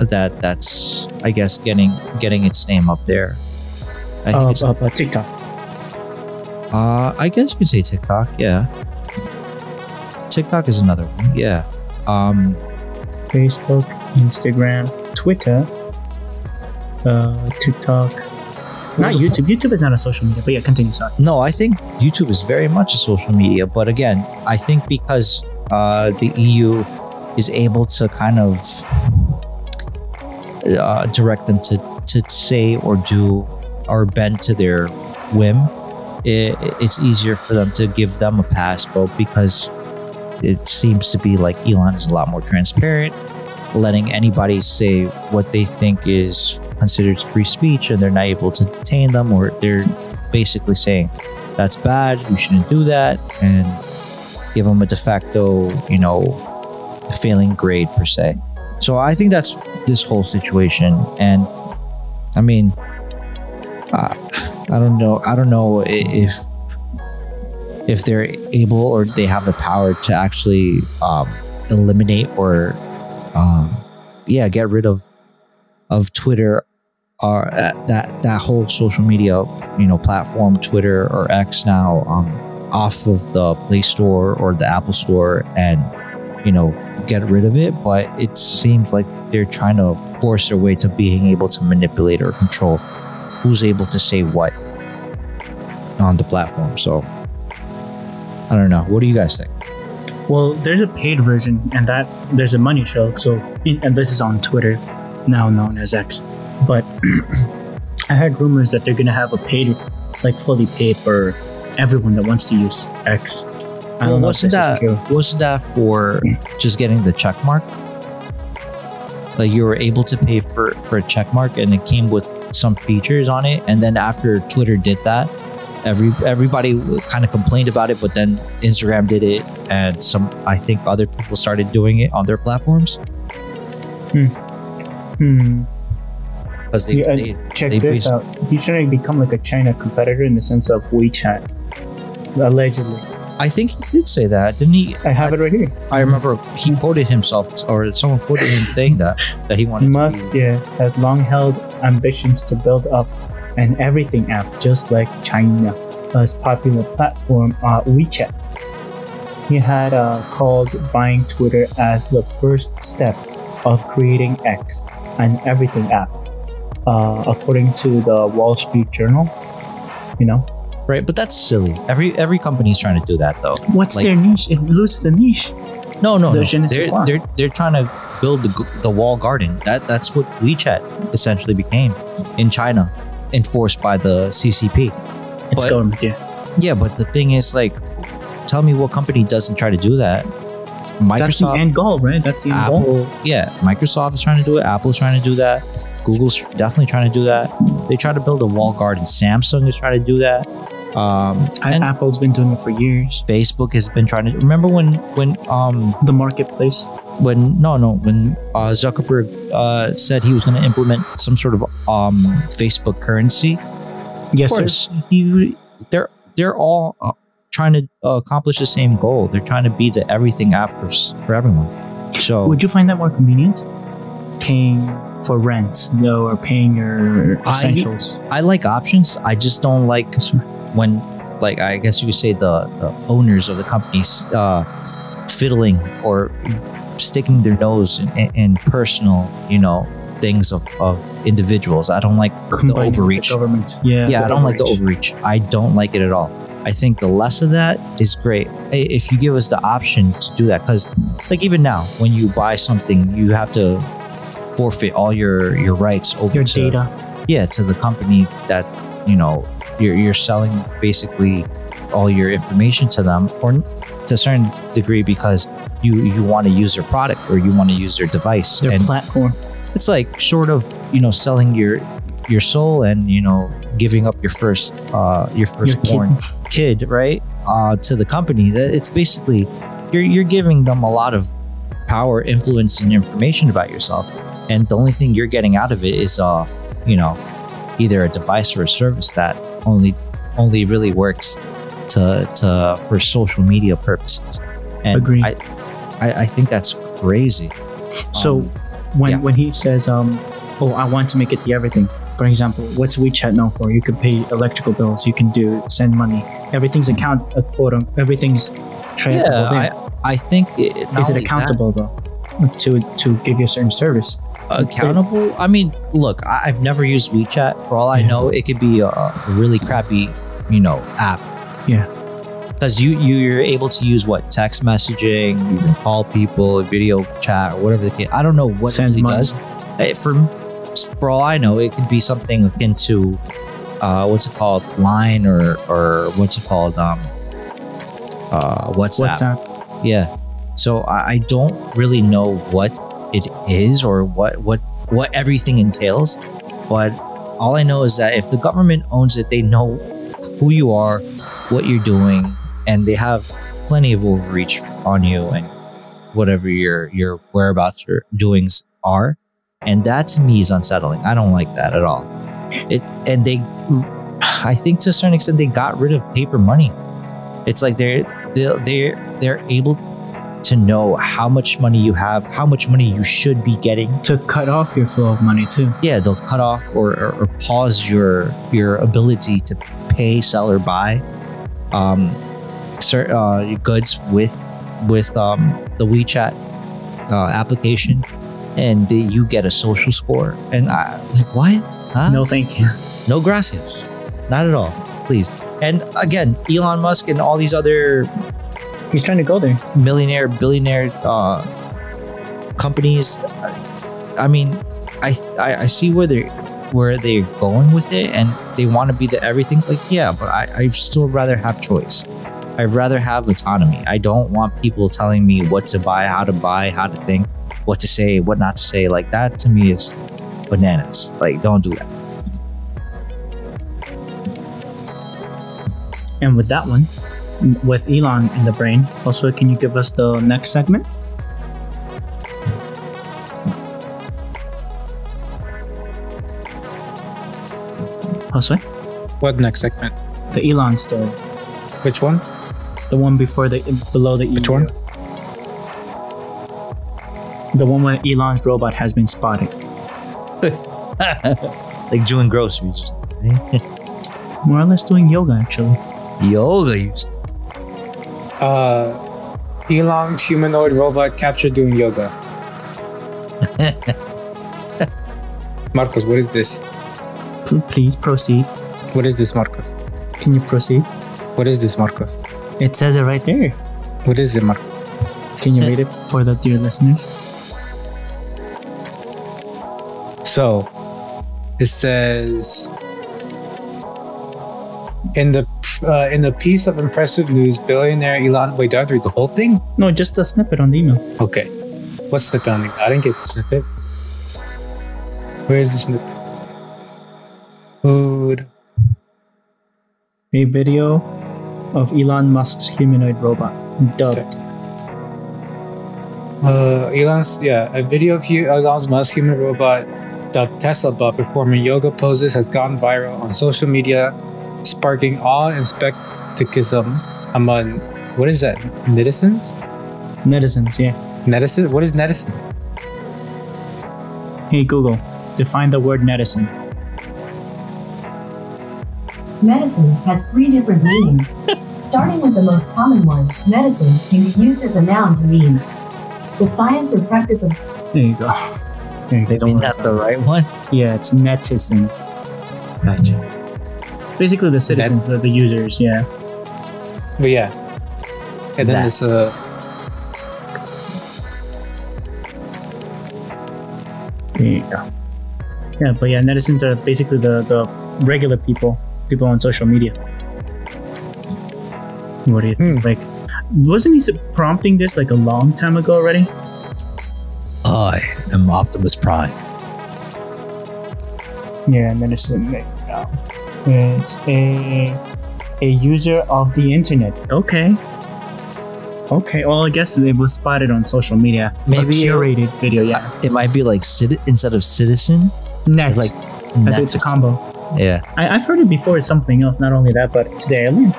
that that's I guess getting getting its name up there. I think Uh, it's, uh, uh, TikTok. uh, I guess you could say TikTok. Yeah, TikTok is another one. Yeah. Um, Facebook, Instagram, Twitter, uh, TikTok. Not YouTube. YouTube is not a social media, but yeah, continue. Sorry. No, I think YouTube is very much a social media, but again, I think because uh, the EU is able to kind of uh, direct them to, to say or do or bend to their whim, it, it's easier for them to give them a pass. But because it seems to be like Elon is a lot more transparent, letting anybody say what they think is considered free speech and they're not able to detain them or they're basically saying that's bad you shouldn't do that and give them a de facto you know failing grade per se. So i think that's this whole situation. And i mean uh, i don't know i don't know if if they're able or they have the power to actually um, eliminate or um, yeah get rid of of twitter or uh, that that whole social media you know platform twitter or x now um, off of the play store or the apple store and you know get rid of it. But it seems like they're trying to force their way to being able to manipulate or control who's able to say what on the platform. So i don't know. What do you guys think Well, there's a paid version, and that there's a money trail. So, and this is on Twitter, now known as X. But I heard rumors that they're gonna have a paid, like fully paid for everyone that wants to use X. I well, don't know wasn't that wasn't that for just getting the check mark? Like you were able to pay for for a check mark, and it came with some features on it. And then after Twitter did that, every everybody kind of complained about it. But then Instagram did it, and some I think other people started doing it on their platforms Hmm. because they, Yeah, they Check they this basi- out. He's trying to become like a China competitor in the sense of WeChat. Allegedly, I think he did say that, didn't he? I have it right here. I remember he quoted himself, or someone quoted him saying that that he wanted Musk, yeah, has long held ambitions to build up an everything app just like China, as popular platform uh, WeChat. He had uh, called buying Twitter as the first step of creating X, an everything app, uh, according to the Wall Street Journal. You know, right, but that's silly. Every every company is trying to do that though. what's Like- their niche? It loses the niche. No, no, The no. ne They're, they're they're trying to build the the wall garden. That that's what WeChat essentially became in China, enforced by the CCP. It's But- government, yeah. Yeah, but the thing is, like, tell me what company doesn't try to do that? That's the Microsoft, end goal, right? That's the end goal. Apple, yeah, Microsoft is trying to do it. Apple's trying to do that. Google's definitely trying to do that. They try to build a wall garden. Samsung is trying to do that. Um, and Apple's been doing it for years. Facebook has been trying to. Remember when when um The marketplace. When no no when uh, Zuckerberg uh, said he was going to implement some sort of um Facebook currency. Yes, of sir. course, he, they're they're all uh, trying to accomplish the same goal. They're trying to be the everything app for, for everyone. So Would you find that more convenient? Paying for rent, you know, or paying your essentials. I like options. I just don't like when, like, I guess you could say the, the owners of the companies uh, fiddling or sticking their nose in, in, in personal, you know, things of, of individuals. I don't like Combined with overreach. government. Yeah. yeah, I don't like the overreach. overreach. I don't like it at all. I think the less of that is great. If you give us the option to do that, because like even now, when you buy something, you have to forfeit all your your rights over Your to, data. yeah, to the company that you know you're you're selling basically all your information to them, or to a certain degree because you you want to use their product or you want to use their device. Their and platform. it's like sort of you know selling your your soul and you know giving up your first uh your firstborn kid, right uh to the company that it's basically you're you're giving them a lot of power influence and information about yourself and the only thing you're getting out of it is uh you know either a device or a service that only only really works to to for social media purposes and Agreed. I, I i think that's crazy So Um, when yeah. when he says, um, "Oh, I want to make it the everything," for example, what's WeChat known for? You can pay electrical bills. You can do send money. Everything's account uh, quote un- everything's trackable. yeah. I, I think it, Is it only that- accountable though to to give you a certain service? accountable i mean look I- i've never used wechat for all i Yeah. know it could be a, a really crappy you know app Yeah. Because you you- you're able to use what text messaging you can call people video chat or whatever the case i don't know what Send it really money. does Eh, for for all i know it could be something akin to uh what's it called line or or what's it called um uh whatsapp WhatsApp. yeah. So I, I don't really know what it is or what what what everything entails, but all I know is that if the government owns it, they know who you are, what you're doing, and they have plenty of overreach on you and whatever your your whereabouts or doings are. And that to me is unsettling. I don't like that at all. It and they I think to a certain extent they got rid of paper money. It's like they're they're they're, they're able to know how much money you have, how much money you should be getting. To cut off your flow of money too. Yeah, they'll cut off or, or, or pause your your ability to pay, sell, or buy um, uh, goods with with um, the WeChat uh, application, and you get a social score. And I like what? Huh? No, thank you. No gracias. Not at all. Please. And again, Elon Musk and all these other He's trying to go there. millionaire, billionaire uh, companies. I mean, I, I I see where they where they're going with it, and they want to be the everything. Like, yeah, but I I still rather have choice. I'd rather have autonomy. I don't want people telling me what to buy, how to buy, how to think, what to say, what not to say. Like that to me is bananas. Like, don't do that. And with that one, with Elon in the brain, also, can you give us the next segment? Josue, What next segment? the Elon story, Which one? The one before the below the Which EU. one? The one where Elon's robot has been spotted. like doing groceries. More or less doing yoga, actually. Yoga. You Uh, Elon's humanoid robot captured doing yoga. Marcos, what is this? P- Please proceed. What is this, Marcos? Can you proceed? What is this, Marcos? It says it right there. What is it, Mark? Can you read it for the dear listeners? So, it says in the uh, in a piece of impressive news, billionaire Elon. Wait, do I have to read the whole thing? No, just a snippet on the email. Okay. What's the snippet on the I didn't get the snippet. Where is the snippet? Food. A video of Elon Musk's humanoid robot dubbed. Okay. Uh, Elon's yeah, a video of Elon Musk's human robot dubbed Tesla bot performing yoga poses has gone viral on social media, sparking awe and skepticism among what is that? Netizens? Netizens, yeah. Netizens? What is netizens? Hey Google, define the word netizen. Medicine has three different meanings. Starting with the most common one, medicine can be used as a noun to mean the science or practice of There you go. There you go. Don't mean, worry. the right one. Yeah, it's netizen. Gotcha. Basically, the citizens, the, the users. Yeah. But yeah. And then That. this uh There you go. Yeah, but yeah, netizens are basically the the regular people, people on social media. What do you think? Hmm. Like, wasn't he prompting this like a long time ago already? I am Optimus Prime. Yeah, netizen. There you go. It's a a user of the internet. Okay. Okay. Well, I guess it was spotted on social media. Maybe- a curated video. Yeah. It might be like citi- instead of citizen, Net. it's like I think it's a combo. Yeah. I, I've heard it before. It's something else. Not only that, but today I learned.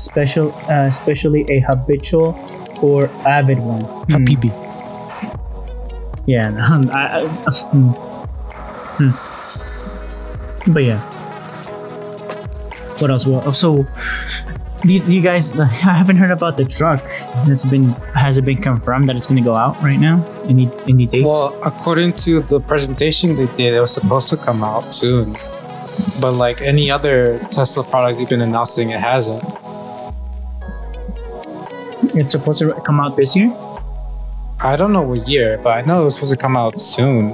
Special, uh, especially a habitual or avid one. Hmm. Yeah. No, I, I, hmm. Hmm. But yeah. What else? Well, so, do you, do you guys? I haven't heard about the truck. That's been has it been confirmed that it's going to go out right now? Any any dates? Well, according to the presentation they did, it was supposed to come out soon. But like any other Tesla product you've been announcing, it hasn't. it's supposed to come out this year. I don't know what year, but I know it was supposed to come out soon.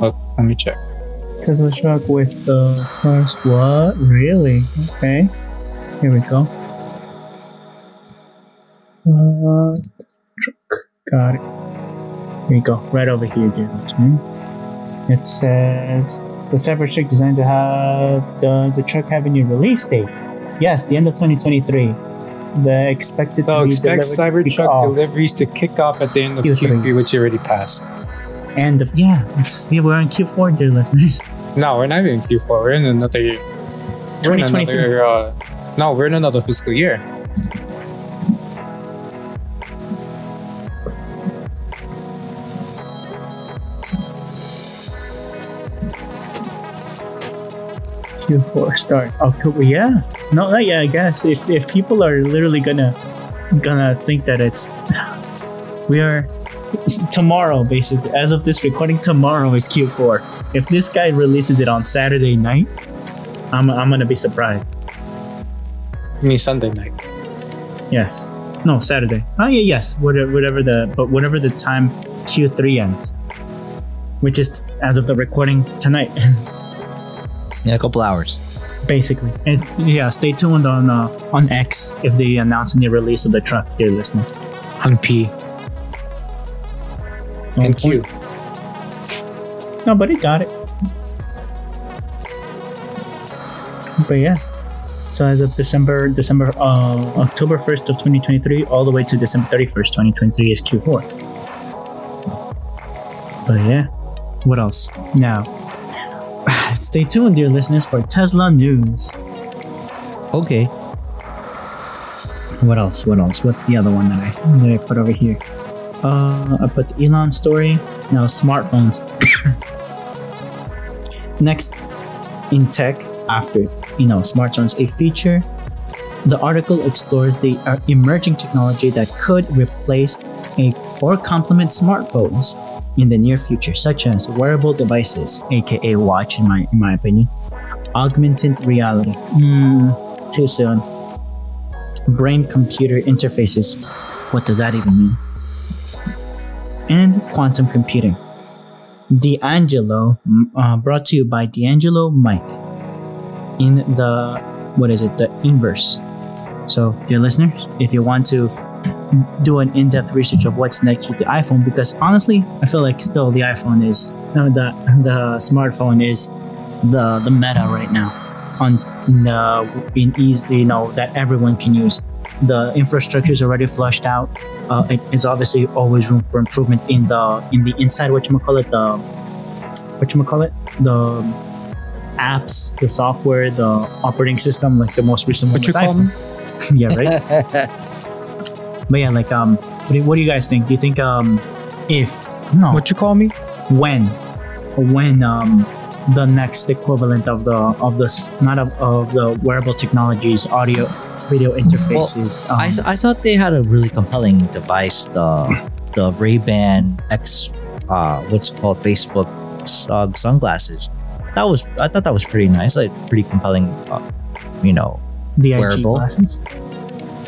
But let me check. Tesla truck with the first what? Really? Okay. Here we go. Uh, truck. Got it. Here you go. Right over here, dear listener. It says the Cybertruck designed to have. Does the truck have a new release date? Yes, the end of 2023. The expected So be expect Cybertruck deliveries to kick off at the end of Q3. Q3, which already passed. And the, yeah, it's, yeah, we're on Q4, dear listeners. No, we're not in Q4. We're in another year. We're in another. Uh, no, we're in another fiscal year. Q4 start October. Yeah, no, uh, yet. I guess if if people are literally gonna gonna think that it's we are tomorrow basically as of this recording tomorrow is Q4. If this guy releases it on Saturday night, I'm I'm gonna be surprised. I mean Sunday night. Yes, no Saturday. Oh yeah, yes. Whatever whatever the but whatever the time Q3 ends, which is as of the recording tonight. yeah, a couple hours. basically. And yeah, stay tuned on uh, on X if they announce any release of the truck. Dear listener. On P On and Q. point. No, but he got it. But yeah. So as of December, December, uh, October first of 2023, all the way to December 31st, 2023 is Q4. But yeah, what else? Now, stay tuned, dear listeners, for Tesla news. Okay. What else? What else? What's the other one that I that I put over here? Uh, I put the Elon story. Now smartphones. Next, in tech, after you know smartphones, a feature. The article explores the uh, emerging technology that could replace a or complement smartphones in the near future, such as wearable devices, aka watch, in my in my opinion, augmented reality. Hmm, too soon brain computer interfaces. What does that even mean? And quantum computing. D'Angelo, uh, brought to you by D'Angelo Mike in the what is it? The inverse. So, dear listeners, if you want to do an in-depth research of what's next with the iPhone, because honestly, I feel like still the iPhone is no, the the smartphone is the the meta right now on the in easy you know that everyone can use. The infrastructure is already flushed out. Uh, it, it's obviously always room for improvement in the in the inside. What you call it? The what you call it? The apps, the software, the operating system, like the most recent one. What you call iPhone. me? yeah, right. But yeah, like um, what do, what do you guys think? Do you think um, if no, What you call me? when when um the next equivalent of the of the s- not of, of the wearable technologies, audio video interfaces. um, I, th- I thought they had a really compelling device the the Ray Ban X uh what's it called Facebook uh, sunglasses that was I thought that was pretty nice like pretty compelling uh, you know the IG wearable. glasses.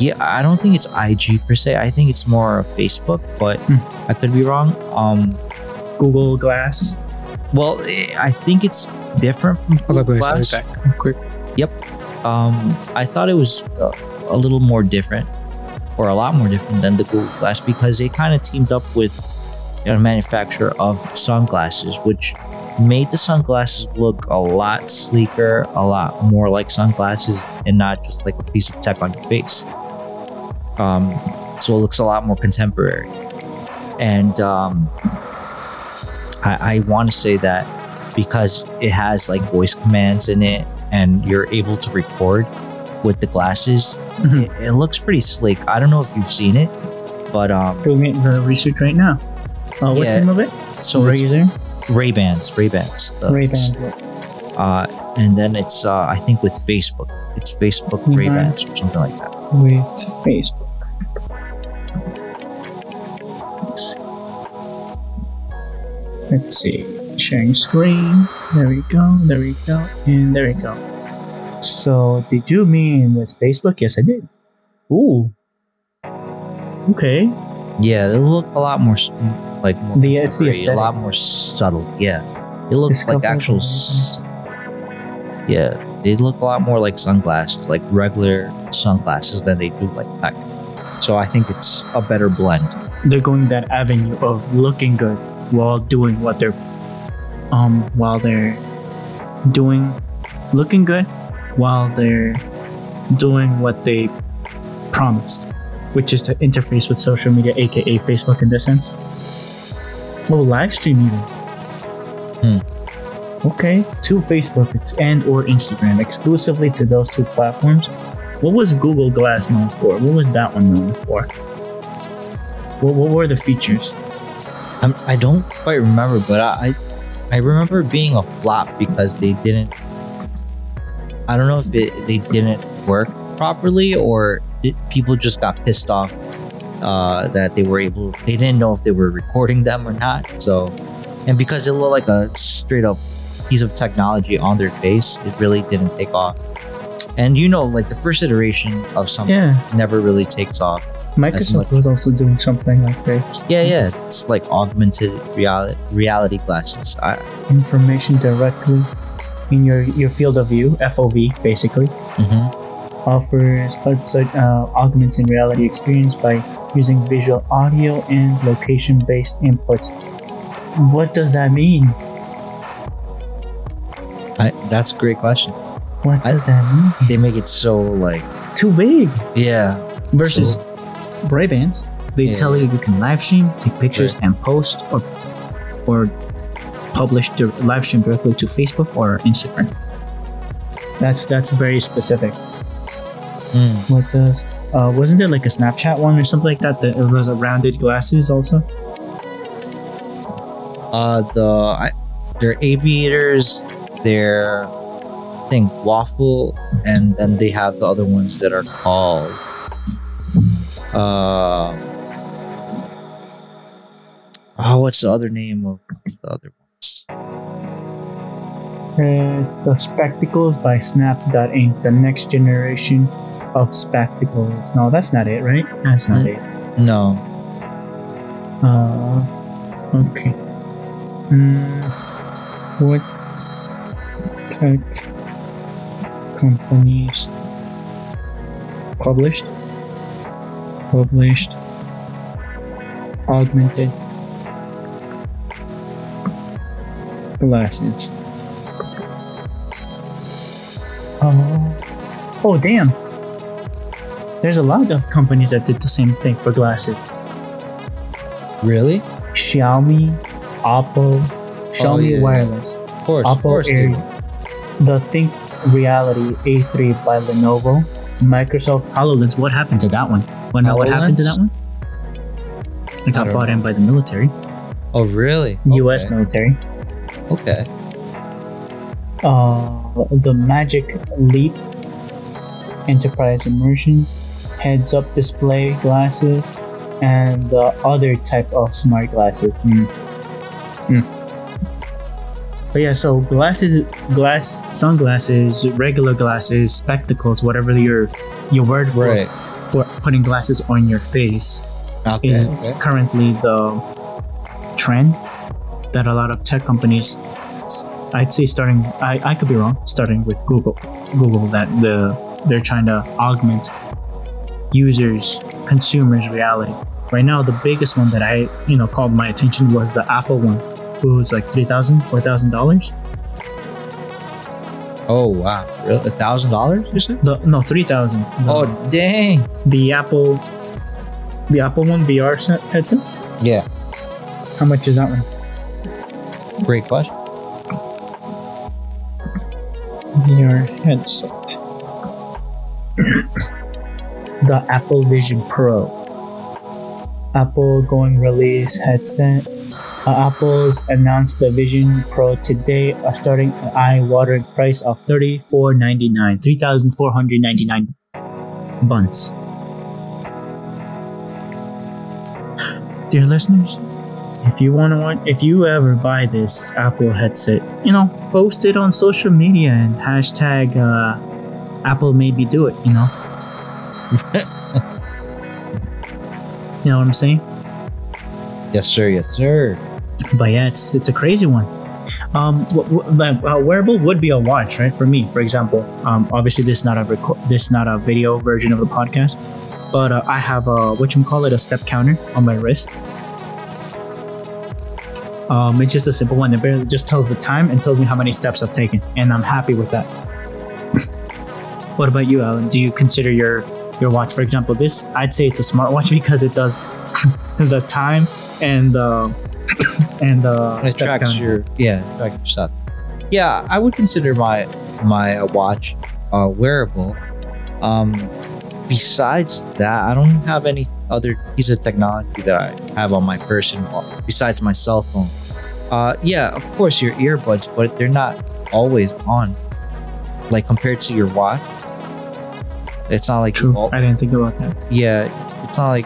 yeah I don't think it's IG per se I think it's more of Facebook but Hmm. I could be wrong um Google Glass. well eh, I think it's different from Google wait, Glass. back. real Quick. um, I thought it was uh, a little more different, or a lot more different than the Google Glass because they kind of teamed up with a manufacturer of sunglasses, which made the sunglasses look a lot sleeker, a lot more like sunglasses, and not just like a piece of tech on your face. Um, so it looks a lot more contemporary, and um, I, I want to say that because it has like voice commands in it and you're able to record with the glasses Mhm. it, it looks pretty sleek i don't know if you've seen it but um Doing it the research right now. Uh, what Yeah. name of it? so Razer. Ray bans ray bans Ray Ban. uh and then it's uh i think with facebook it's facebook Mhm. ray bans or something like that with Facebook. Let's see. Sharing screen. There we go. There we go. And there we go. So, did you mean with Facebook? Yes, I did. Ooh. Okay. yeah they look a lot more like more The- it's the contemporary, a lot more subtle yeah. It looks like actual s- yeah they look a lot more like sunglasses like regular sunglasses than they do like tech so i think it's a better blend. They're going that avenue of looking good while doing what they're um while they're doing looking good while they're doing what they promised, which is to interface with social media, aka Facebook in this sense. Oh, live stream even. Hmm. Okay, to Facebook and or Instagram exclusively to those two platforms. What was Google Glass known for? What was that one known for? What, what were the features? I'm, I don't quite remember, but I, I I remember being a flop because they didn't. I don't know if it, they didn't work properly or it, people just got pissed off uh, that they were able. They didn't know if they were recording them or not. So, and because it looked like a straight up piece of technology on their face, it really didn't take off. And you know, like the first iteration of something Yeah, never really takes off. Microsoft was also doing something like this. Yeah, yeah, it's like augmented reality reality glasses. I, Information directly in your, your field of view, FOV, basically. mhm. Offers uh, augmented reality experience by using visual audio and location-based inputs. What does that mean? I, that's a great question. What I- does that mean? They make it so like Too vague. yeah. Versus So- Ray-Bans, they Yeah. tell you you can live stream, take pictures, and post or or publish the live stream directly to Facebook or Instagram. That's that's very specific. Mm. What does uh, wasn't there like a Snapchat one or something like that? That it was a rounded glasses also. Uh, the I, they're aviators. They're I think Wayfarer, and then they have the other ones that are called. Uh, oh, what's the other name of the other ones? It's the Spectacles by Snap.Inc. The next generation of spectacles. No, that's not it, right? That's not Hmm. it. No, Uh, okay. Mm, what? Touch companies published published augmented glasses. Oh, oh damn! There's a lot of companies that did the same thing for glasses. Really? Xiaomi, Oppo, Xiaomi yeah, yeah. Wireless, Of course. of course Air, the Think Reality A3 by Lenovo, Microsoft HoloLens. What happened to that one? What, what happened to that one? It got bought know. in by the military, Oh, really? U.S. Okay. military. Okay. uh, the Magic Leap Enterprise Immersion, heads up display glasses, and the other type of smart glasses. Hmm. Hmm. But yeah, so glasses, glass, sunglasses, regular glasses, spectacles, whatever your your word for, Right. for putting glasses on your face Okay. is okay. currently the trend that a lot of tech companies I'd say starting I, I could be wrong starting with Google Google that the they're trying to augment users consumers reality right now the biggest one that I you know called my attention was the Apple one it was like three thousand four thousand dollars Oh wow. Really? A thousand dollars? You said? the no Oh dang. the Apple the Apple one VR set, headset Yeah. how much is that one Great question. VR headset. the Apple Vision Pro. Apple going release headset. Uh, Apple's announced the Vision Pro today, uh, starting an eye-watering price of thirty-four ninety-nine, three thousand four hundred ninety-nine buns. Dear listeners, if you want to if you ever buy this Apple headset, you know, post it on social media and hashtag uh, Apple maybe do it. You know, you know what I'm saying? Yes, sir. Yes, sir. But yeah, it's it's a crazy one. Um, w- w- uh, wearable would be a watch, right? For me, for example, um, obviously this is not a this is not a video version of the podcast, but uh, I have a what you call it a step counter on my wrist. Um, it's just a simple one. It barely just tells the time and tells me how many steps I've taken, and I'm happy with that. what about you, Alan? Do you consider your your watch, for example, this? I'd say it's a smartwatch because it does the time and uh, and uh, And it tracks counter. your yeah, tracks your stuff. Yeah, I would consider my my uh, watch uh, wearable. Um, besides that, I don't have any other piece of technology that I have on my person besides my cell phone. Uh, yeah, of course your earbuds, but they're not always on. Like compared to your watch, it's not like True. all- I didn't think about that. yeah, it's not like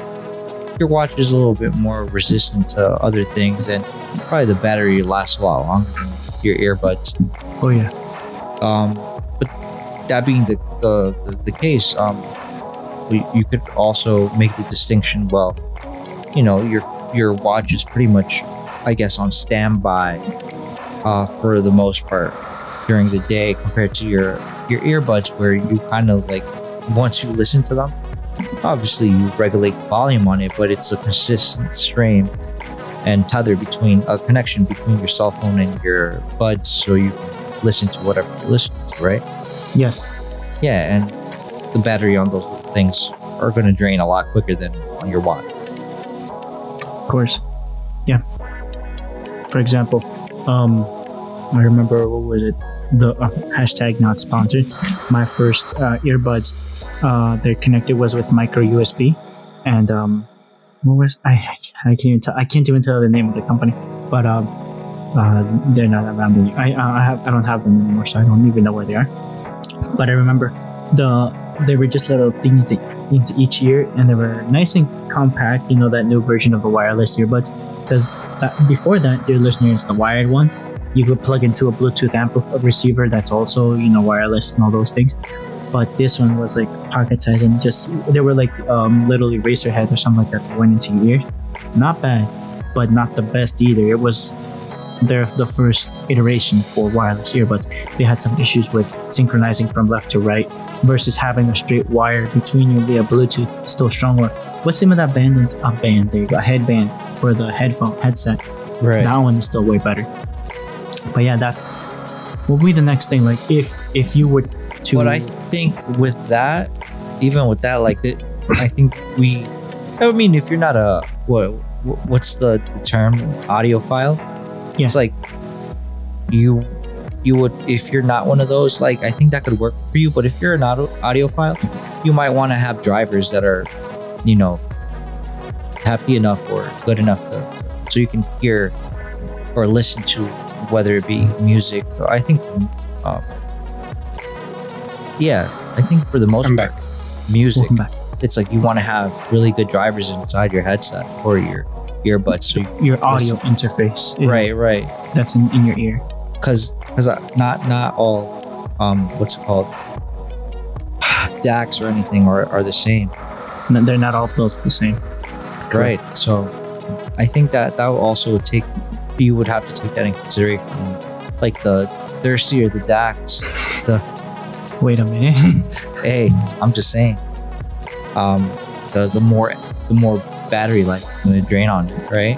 your watch is a little bit more resistant to other things, and probably the battery lasts a lot longer than your earbuds. Oh yeah. Um, but that being the the, the, the case, um, you, you could also make the distinction. Well, you know, your your watch is pretty much, I guess, on standby uh, for the most part during the day compared to your your earbuds, where you kind of like once you listen to them, obviously you regulate volume on it, but it's a consistent stream and tether between a connection between your cell phone and your buds, so you can listen to whatever you're listening to, right? Yes. Yeah, and the battery on those things are going to drain a lot quicker than on your watch. Of course. Yeah. For example, um, I remember what was it? The uh, hashtag not sponsored. My first uh, earbuds, uh, they're connected was with micro USB, and um, what was I? I can't even tell. I can't even tell the name of the company, but um, uh, they're not around. anymore. I uh, I have I don't have them anymore, so I don't even know where they are. But I remember the they were just little things that into each ear, and they were nice and compact. You know that new version of the wireless earbuds. Because before that, dear listeners, the wired one, you could plug into a Bluetooth amplifier receiver that's also you know wireless and all those things. But this one was like pocket size and just they were like um, little eraser heads or something like that that went into your ear. Not bad, but not the best either. It was they're the first iteration for wireless earbuds. They had some issues with synchronizing from left to right versus having a straight wire between you via Bluetooth. Still stronger. What's the name of that band? A band. There you go. A headband for the headphone headset. Right. That one is still way better. But yeah, that will be the next thing. Like if if you were to But I think with that, even with that, like it, I think we. I mean, if you're not a what, what's the term? Audiophile. Yeah. It's like you, you would if you're not one of those. Like I think that could work for you. But if you're an audio audiophile, you might want to have drivers that are, you know, hefty enough or good enough to so you can hear or listen to whether it be music. Or I think. Um, yeah, I think for the most I'm part, back. music it's like you want to have really good drivers inside your headset or your earbuds so Your audio interface. is- right right That's in, in your ear. because because not not all um what's it called DACs or anything are, are the same No, They're not all built the same. right so I think that that will also take you would have to take that in consideration like the thirstier the DACs. the Wait a minute. hey I'm just saying um the the more the more battery life it's going to drain on it right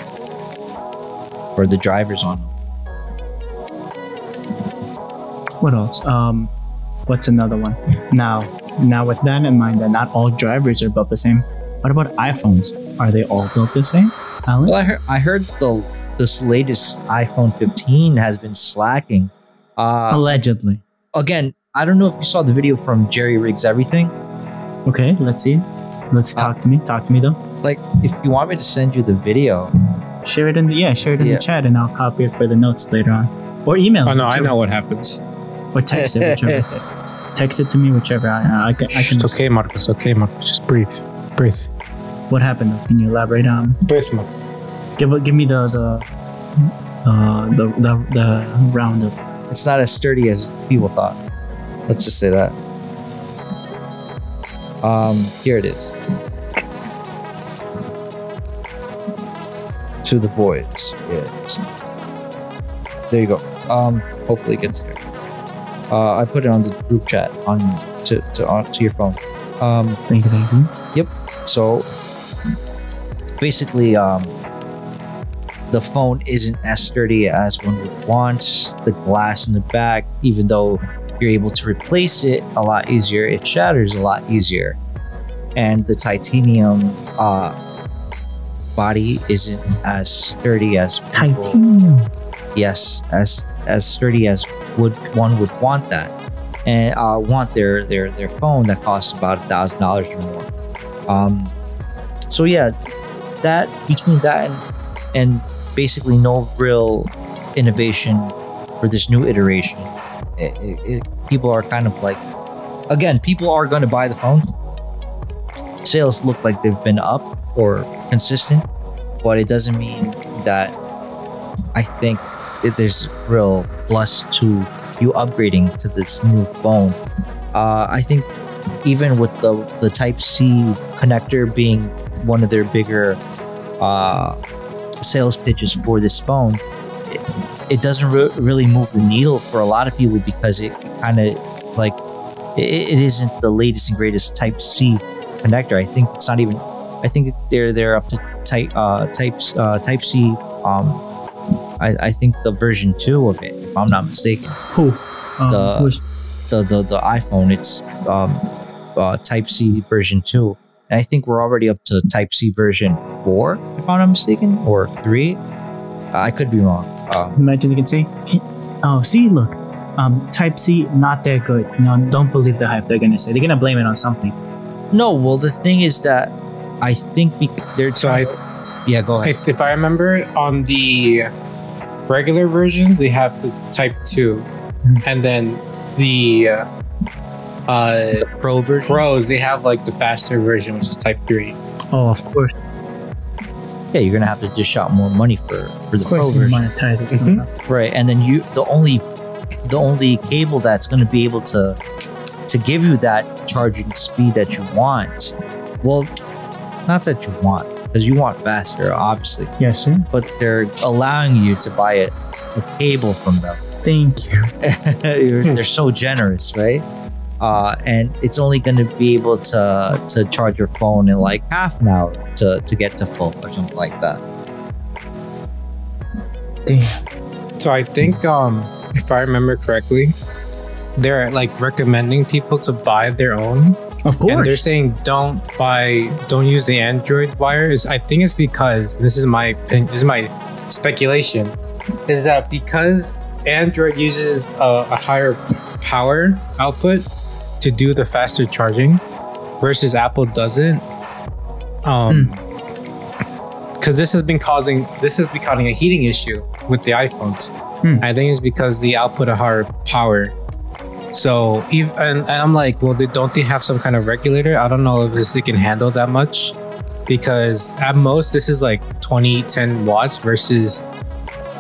or the drivers on what else? Um, what's another one? Now, now with that in mind, that not all drivers are built the same. What about iPhones? Are they all built the same? Alan? Well, I heard, I heard the this latest iPhone 15 has been slacking. Uh, Allegedly. again, I don't know if you saw the video from Jerry Riggs Everything. Okay, let's see. Let's Uh, talk to me. Talk to me though. Like, if you want me to send you the video, Share it in the yeah, share it in Yeah. the chat, and I'll copy it for the notes later on, or email. Oh it, no, I know what happens. Or text it, whichever. text it to me, whichever. I, I, can. I can It's okay, Marcos. Okay, Marcos. Just breathe. Breathe. What happened? Though? Can you elaborate on? Breathe, Marcos. Give give me the the uh, the the the roundup. it's not as sturdy as people thought. Let's just say that. Um, here it is. To the. Yes. There you go. Um, hopefully it gets there. Uh, I put it on the group chat on to to on to your phone. Um, Thank you, thank you. so basically, um, the phone isn't as sturdy as one would want. The glass in the back, even though you're able to replace it a lot easier, it shatters a lot easier. And the titanium uh, body isn't as sturdy as people, Titanium. yes, as as sturdy as would one would want that, and uh, want their their their phone that costs about a thousand dollars or more. Um, so yeah, that between that and, and basically no real innovation for this new iteration, it, it, it- people are kind of like, again, people are going to buy the phone. Sales look like they've been up or consistent, but it doesn't mean that I think there's real plus to you upgrading to this new phone. Uh, I think even with the the Type C connector being one of their bigger uh, sales pitches for this phone, it, it doesn't re- really move the needle for a lot of people because it kind of like it, it isn't the latest and greatest Type C connector. I think it's not even. I think they're they're up to Type uh, Types uh, Type C. Um, I, I think the version two of it, if I'm not mistaken Who? Um, The- the the, the iPhone, it's um, uh, Type C version two, and I think we're already up to Type C version four, if I'm not mistaken, or three. I could be wrong. Um, Imagine you can see. Oh, see, look. Um, Type C, not that good. You know, don't believe the hype they're gonna say. They're gonna blame it on something. no, well, the thing is that I think bec- they're So trying. yeah, go ahead. If, if I remember, on the regular versions, they have the Type 2. Mhm. And then the uh, uh, Pro version. Pros, they have like the faster version, which is Type 3. Oh, of course. Yeah, you're gonna have to dish out more money for for the Of Pro course, you version. monetize it Mhm. somehow. right and then you the only the only cable that's going to be able to to give you that charging speed that you want well not that you want because you want faster obviously Yes, sir. but they're allowing you to buy it a cable from them. Thank you. They're so generous, right? Uh, and it's only going to be able to to charge your phone in like half an hour to, to get to full or something like that. Damn. So I think, um, if I remember correctly, they're like recommending people to buy their own, Of course. and they're saying don't buy, don't use the Android wires. I think it's because this is my opinion, this is my speculation, is that because Android uses a, a higher power output to do the faster charging, versus Apple doesn't. Um, because this has been causing this has been causing a heating issue with the iPhones. Hmm. I think it's because the output of higher power. So even and, and I'm like, well, they, don't they have some kind of regulator? I don't know if this, it can handle that much, because at most this is like 20, 10 watts versus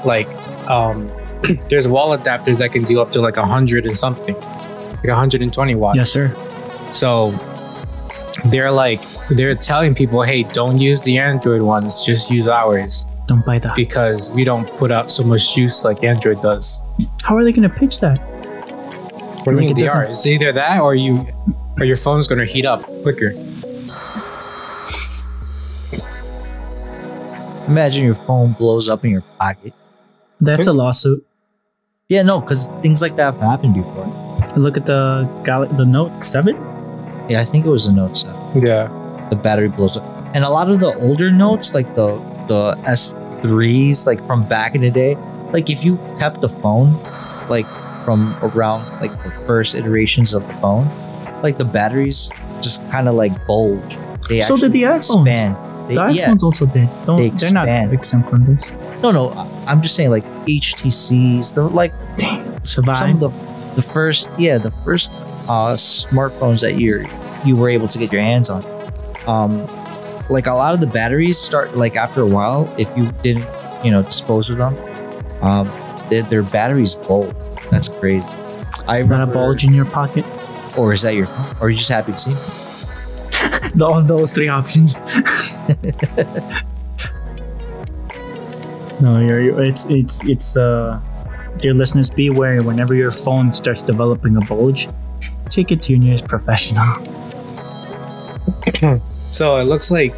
like um there's wall adapters that can do up to like 100 and something, like 120 watts. Yes, sir. So they're like they're telling people, hey, don't use the Android ones, just use ours Don't buy that. because we don't put out so much juice like Android does. How are they gonna pitch that? What do you Like, mean they doesn't- are? It's either that or you or your phone's gonna heat up quicker. Imagine your phone blows up in your pocket. That's a lawsuit. Yeah, no, because things like that have happened before. Look at the Gal- the Note Seven. Yeah, I think it was the Note 7. Yeah. The battery blows up. And a lot of the older notes, like the the S3s, like from back in the day, like if you kept the phone, like from around like the first iterations of the phone, like the batteries just kind of like bulge. They So did actually the iPhones. expand. They, the yeah, iPhones also did. Don't They they are not exempt from this. no, no. I- I'm just saying like HTCs, the like some Survive. of the the first yeah the first uh smartphones that you you were able to get your hands on um like a lot of the batteries start like after a while if you didn't you know dispose of them um their, their batteries bulge that's crazy i Not a bulge in your pocket. or is that your or are you just happy to see? All those three options. no, you're, you're it's it's it's uh dear listeners, be wary whenever your phone starts developing a bulge, take it to your nearest professional. So it looks like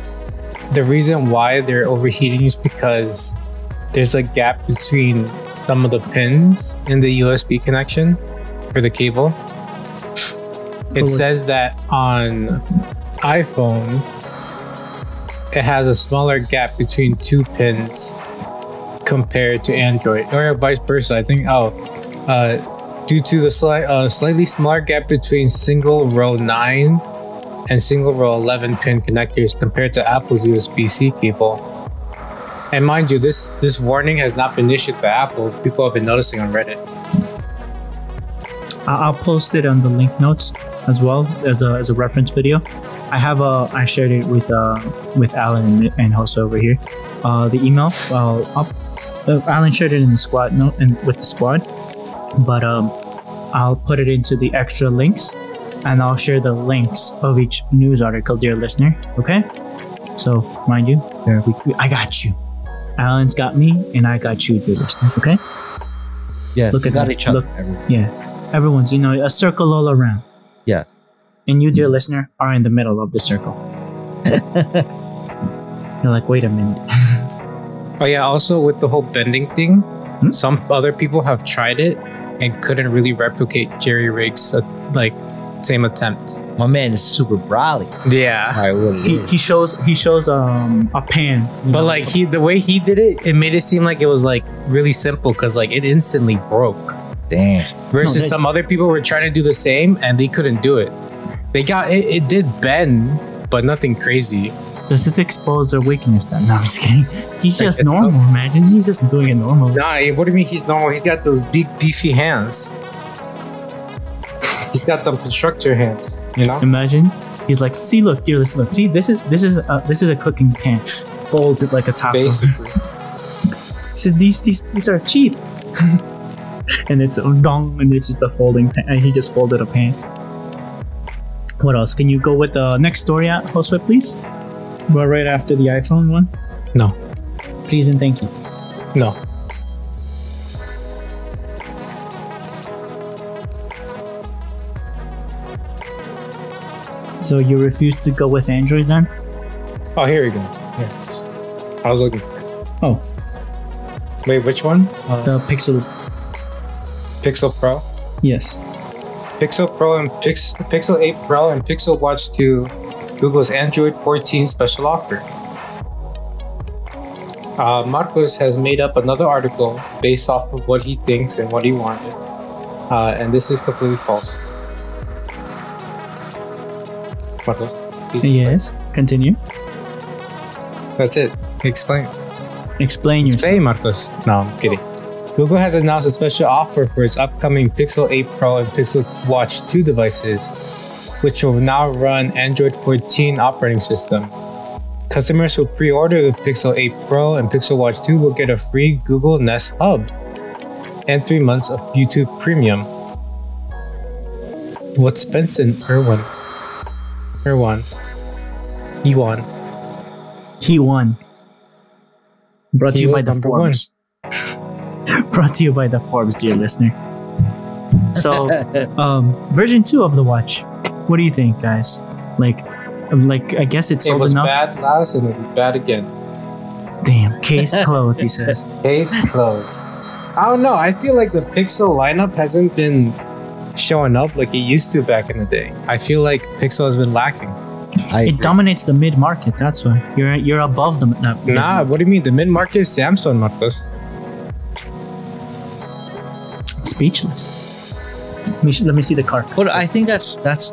the reason why they're overheating is because there's a gap between some of the pins in the USB connection for the cable. It says that on iPhone, it has a smaller gap between two pins compared to Android, or vice versa. I think. Oh, uh, due to the slight, uh, slightly smaller gap between single row nine and single row 11 pin connectors compared to Apple's USB-C cable. And mind you, this this warning has not been issued by Apple. People have been noticing on Reddit. I'll post it on the link notes as well as a, as a reference video. I have a I shared it with uh with Alan and, and Jose over here. Uh, the email. Well, up, uh, Alan shared it in the squad note and with the squad, but um, I'll put it into the extra links, and I'll share the links of each news article, dear listener. Okay. So mind you, there we, I got you. Alan's got me, and I got you, dear listener. Okay. yeah Look at got that. each other Look. everyone. Yeah, everyone's you know a circle all around. Yeah. And you, dear listener, are in the middle of the circle. You're like, wait a minute. Oh yeah, also with the whole bending thing, Hmm? some other people have tried it and couldn't really replicate Jerry Riggs' uh, like same attempt. my man is super brawly. Yeah. all right He, he shows he shows um a pan. But know. like he, the way he did it, it made it seem like it was like really simple because like it instantly broke. damn Versus No, they- some other people were trying to do the same and they couldn't do it. They got it. It did bend, but nothing crazy. Does this expose their weakness? Then no, I'm just kidding. He's just normal. Imagine he's just doing it normal. Nah, what do you mean he's normal? He's got those big beefy hands. He's got them constructor hands. You know. Imagine he's like, see, look, dear, listen, look, see, this is this is a, this is a cooking pan. Folds it like a taco. Basically. So these these these are cheap. and it's a dong, and it's just a folding pan. And he just folded a pan. What else? Can you go with the next story out, Josue, please? But right after the iPhone one? No. Please and thank you. No. So you refuse to go with Android then? Oh, here we go. Yeah. I was looking. Oh, Wait, which one? Uh, the Pixel. Pixel Pro. Yes. Pixel Pro and Pix- Pixel 8 Pro and Pixel Watch 2 Google's Android 14 special offer. Uh, Marcos has made up another article based off of what he thinks and what he wanted, uh, and this is completely false. Marcos, please explain. Yes. Continue. That's it. Explain. Explain yourself. Explain, Marcos. No, I'm kidding. Google has announced a special offer for its upcoming Pixel 8 Pro and Pixel Watch 2 devices, which will now run Android 14 operating system. Customers who pre-order the Pixel 8 Pro and Pixel Watch 2 will get a free Google Nest Hub and three months of YouTube Premium. What's Benson Irwin? Irwan. Ewan. He won. Brought to you by the number Forbes. Brought to you by the Forbes, dear listener. So, um, version two of the watch. What do you think, guys? Like, like I guess it's It old was enough. bad last and it was bad again. Damn, case closed. He says. Case closed. I don't know. I feel like the Pixel lineup hasn't been showing up like it used to back in the day. I feel like Pixel has been lacking. I It agree. dominates the mid market. That's why you're you're above the. That, Nah, what do you mean? The mid market is Samsung, Marcos. speechless. Let me, let me see the car. But I think that's that's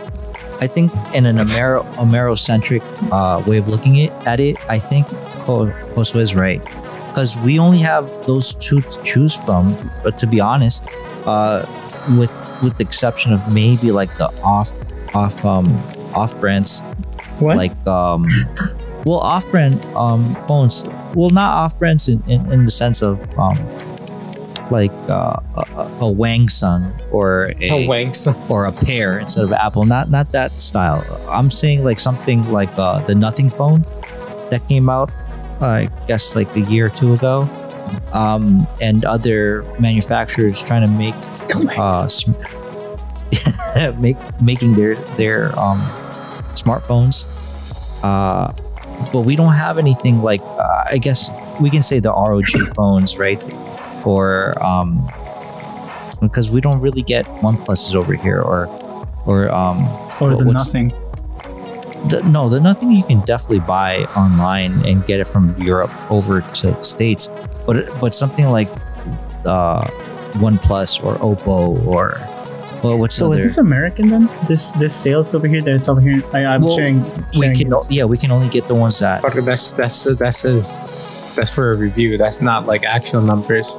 I think in an Amero Amerocentric uh, way of looking it, at it, I think Josue is right because we only have those two to choose from. But to be honest, uh, with with the exception of maybe like the off off um off brands What? like um well off brand um phones well not off brands in, in, in the sense of um like uh, a, a- a Wang Sun or a Oh, wanks. or a pear instead of apple. Not not that style. I'm saying like something like uh, the Nothing phone that came out, I guess like a year or two ago, um, and other manufacturers trying to make uh, sm- make making their their um, smartphones. Uh, but we don't have anything like uh, I guess we can say the ROG phones, right? Or um, because we don't really get one pluses over here, or or um, or the nothing. the, no, the nothing you can definitely buy online and get it from Europe over to States, but but something like uh, OnePlus or Oppo or well, what's So other? is this American then? This this sales over here that's over here. I, I'm Well, sharing. we sharing can this. yeah we can only get the ones that But that's that's that says that's for a review. That's not like actual numbers.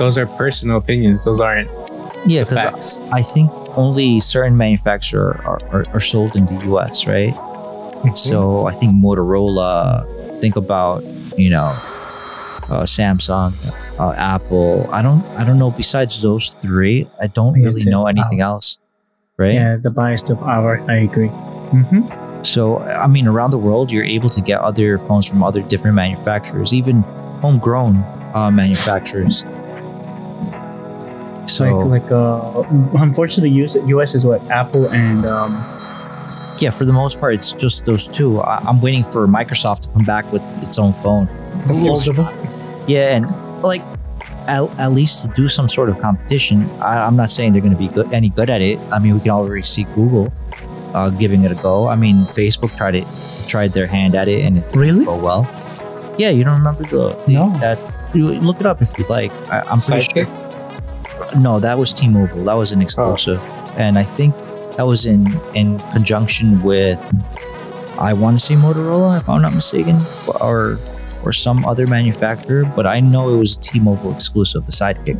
Those are personal opinions. Those aren't yeah because facts. I think only certain manufacturers are, are, are sold in the U.S. right. Mm-hmm. So I think Motorola. Think about you know uh, Samsung, uh, Apple. I don't I don't know. Besides those three, I don't Yeah, really know anything else. Right. Yeah, the bias of our. I agree. Mm-hmm. So I mean, around the world, you're able to get other phones from other different manufacturers, even homegrown uh, manufacturers. So like like uh, unfortunately, US, US is what Apple and um. yeah, for the most part, it's just those two. I- I'm waiting for Microsoft to come back with its own phone. Foldable. Yeah, and like at, at least to do some sort of competition. I, I'm not saying they're going to be good, any good at it. I mean, we can already see Google uh, giving it a go. I mean, Facebook tried it, tried their hand at it, and it didn't Really? go well. Yeah, you don't remember the, the No. that? You look it up if you like. I, I'm pretty Sidekick? sure. No, that was T-Mobile. That was an exclusive, and I think that was in in conjunction with I want to say Motorola, if I'm not mistaken, or or some other manufacturer. But I know it was a T-Mobile exclusive, the Sidekick.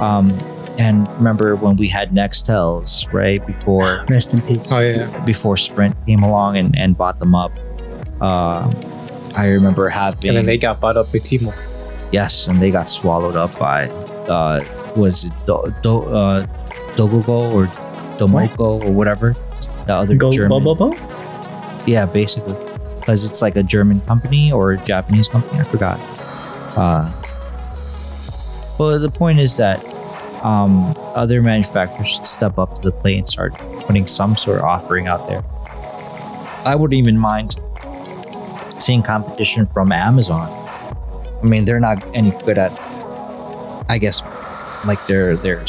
Um, and remember when we had Nextels, right before Rest in peace. Oh yeah. before Sprint came along and, and bought them up. Uh, I remember having And then they got bought up by T-Mobile. yes, and they got swallowed up by uh, was it Do, Do, uh, Dogogo or Domoko or whatever the other Go German. bo, bo, bo? Yeah, basically, because it's like a German company or a Japanese company. I forgot. Uh, but the point is that um, other manufacturers should step up to the plate and start putting some sort of offering out there. I wouldn't even mind seeing competition from Amazon. I mean, they're not any good at, I guess, like their their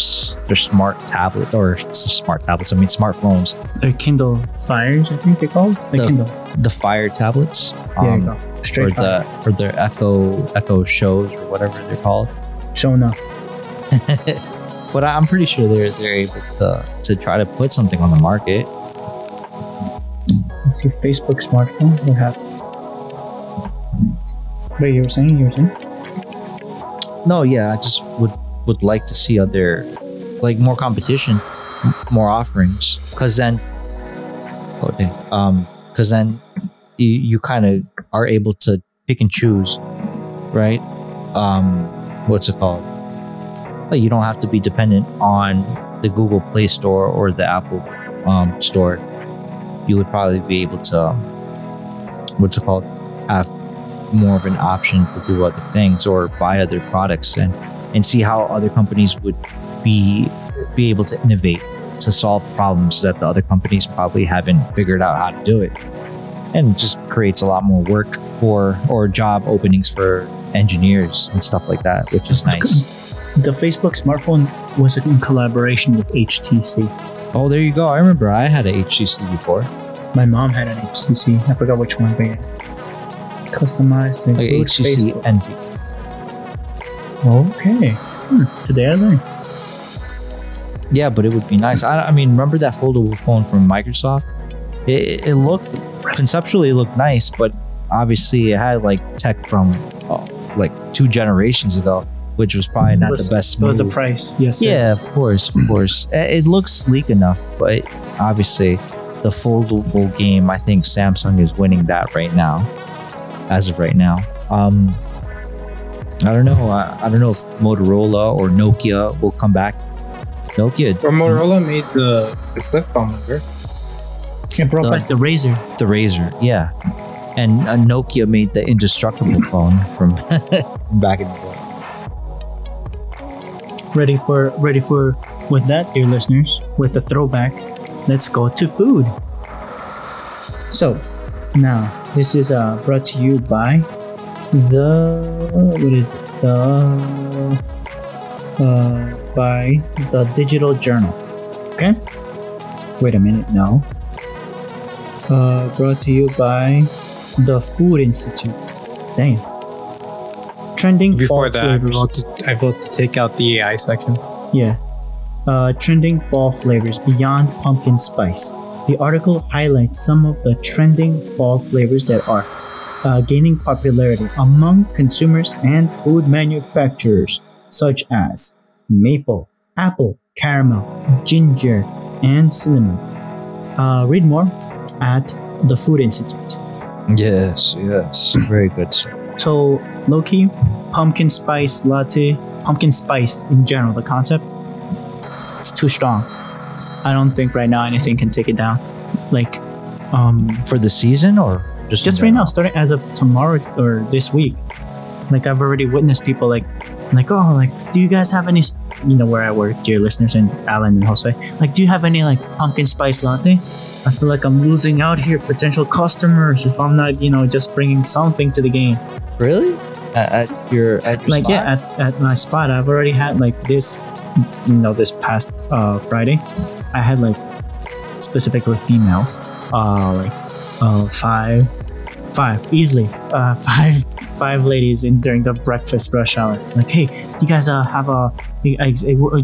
their smart tablet or smart tablets. I mean, smartphones, They're Kindle Fires, I think they're called. The The- Kindle. the Fire tablets, There you um, go. or Straight the or their Echo Echo shows or whatever they're called. Showing up. but I- I'm pretty sure they're they're able to to try to put something on the market. Let's see, Facebook smartphone. What happened? Wait, you were saying? You were saying? No, yeah, I just would would like to see other like more competition, more offerings, because then, oh dang, um, because then you you kind of are able to pick and choose, right? Um, what's it called? Like you don't have to be dependent on the Google Play Store or the Apple um, Store. You would probably be able to, um, what's it called, have more of an option to do other things or buy other products and and see how other companies would be be able to innovate to solve problems that the other companies probably haven't figured out how to do it and just creates a lot more work for or job openings for engineers and stuff like that which is nice The Facebook smartphone was in collaboration with HTC. oh there you go i remember i had a htc before My mom had an HTC. I forgot which one, but yeah. Customized to like htc Facebook. envy Okay. Hmm. Today I learned. Yeah, but it would be nice. I, I mean, remember that foldable phone from Microsoft? It, it looked conceptually it looked nice, but obviously it had like tech from uh, like two generations ago, which was probably not Was- the best It was the price. Yes. sir. Yeah, of course, of course. I- It looks sleek enough, but obviously the foldable game, I think Samsung is winning that right now, as of right now. Um, I don't know. I, I don't know if Motorola or Nokia will come back. Nokia Or Motorola made the, the flip phone, remember? It brought The- back the RAZR. the RAZR, yeah. And uh, Nokia made the indestructible phone from back in the day. Ready for ready for with that, dear listeners, with the throwback, let's go to food. So now this is uh, brought to you by the what is it? The uh, by the Digital Journal. Okay. Wait a minute. No. Uh, brought to you by the Food Institute. Dang. Trending Before that, I flavors. vote, to, I vote to take out the AI section. Yeah. Uh, trending fall flavors beyond pumpkin spice. The article highlights some of the trending fall flavors that are uh, gaining popularity among consumers and food manufacturers, such as maple, apple, caramel, ginger, and cinnamon. Uh, read more at the Food Institute. Yes, yes. Very good. So, Loki, pumpkin spice latte, pumpkin spiced in general, the concept, it's too strong. I don't think right now anything can take it down. Like, um, For the season or just just right now, starting as of tomorrow or this week, like I've already witnessed people like, like, oh, like, do you guys have any, you know, where I work, dear listeners and Alan and Jose, like, do you have any like pumpkin spice latte? I feel like I'm losing out here, potential customers, if I'm not, you know, just bringing something to the game. Really? At, at your at your like spot? yeah at, at my spot i've already had like this you know this past uh friday i had like specifically females uh like uh five five easily. Uh five five ladies in during the breakfast rush hour. Like hey you guys uh have a you,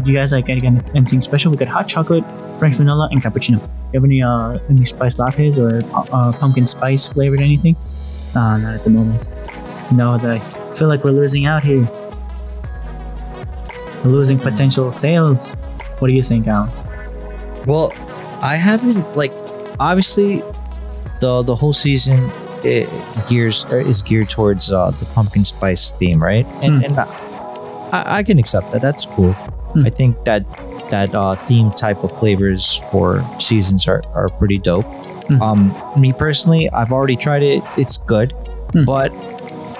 you guys like any, anything special? We got hot chocolate french vanilla and cappuccino. You have any uh any spice lattes or uh, pumpkin spice flavored anything? Uh not at the moment. No I feel like we're losing out here. We're losing potential sales. What do you think Alan? Well, I haven't like obviously the the whole season it gears or is geared towards uh, the pumpkin spice theme, right? And Hmm. and I, I can accept that. That's cool. Hmm. I think that that uh, theme type of flavors for seasons are, are pretty dope. Hmm. Um, me personally, I've already tried it. It's good, Hmm. but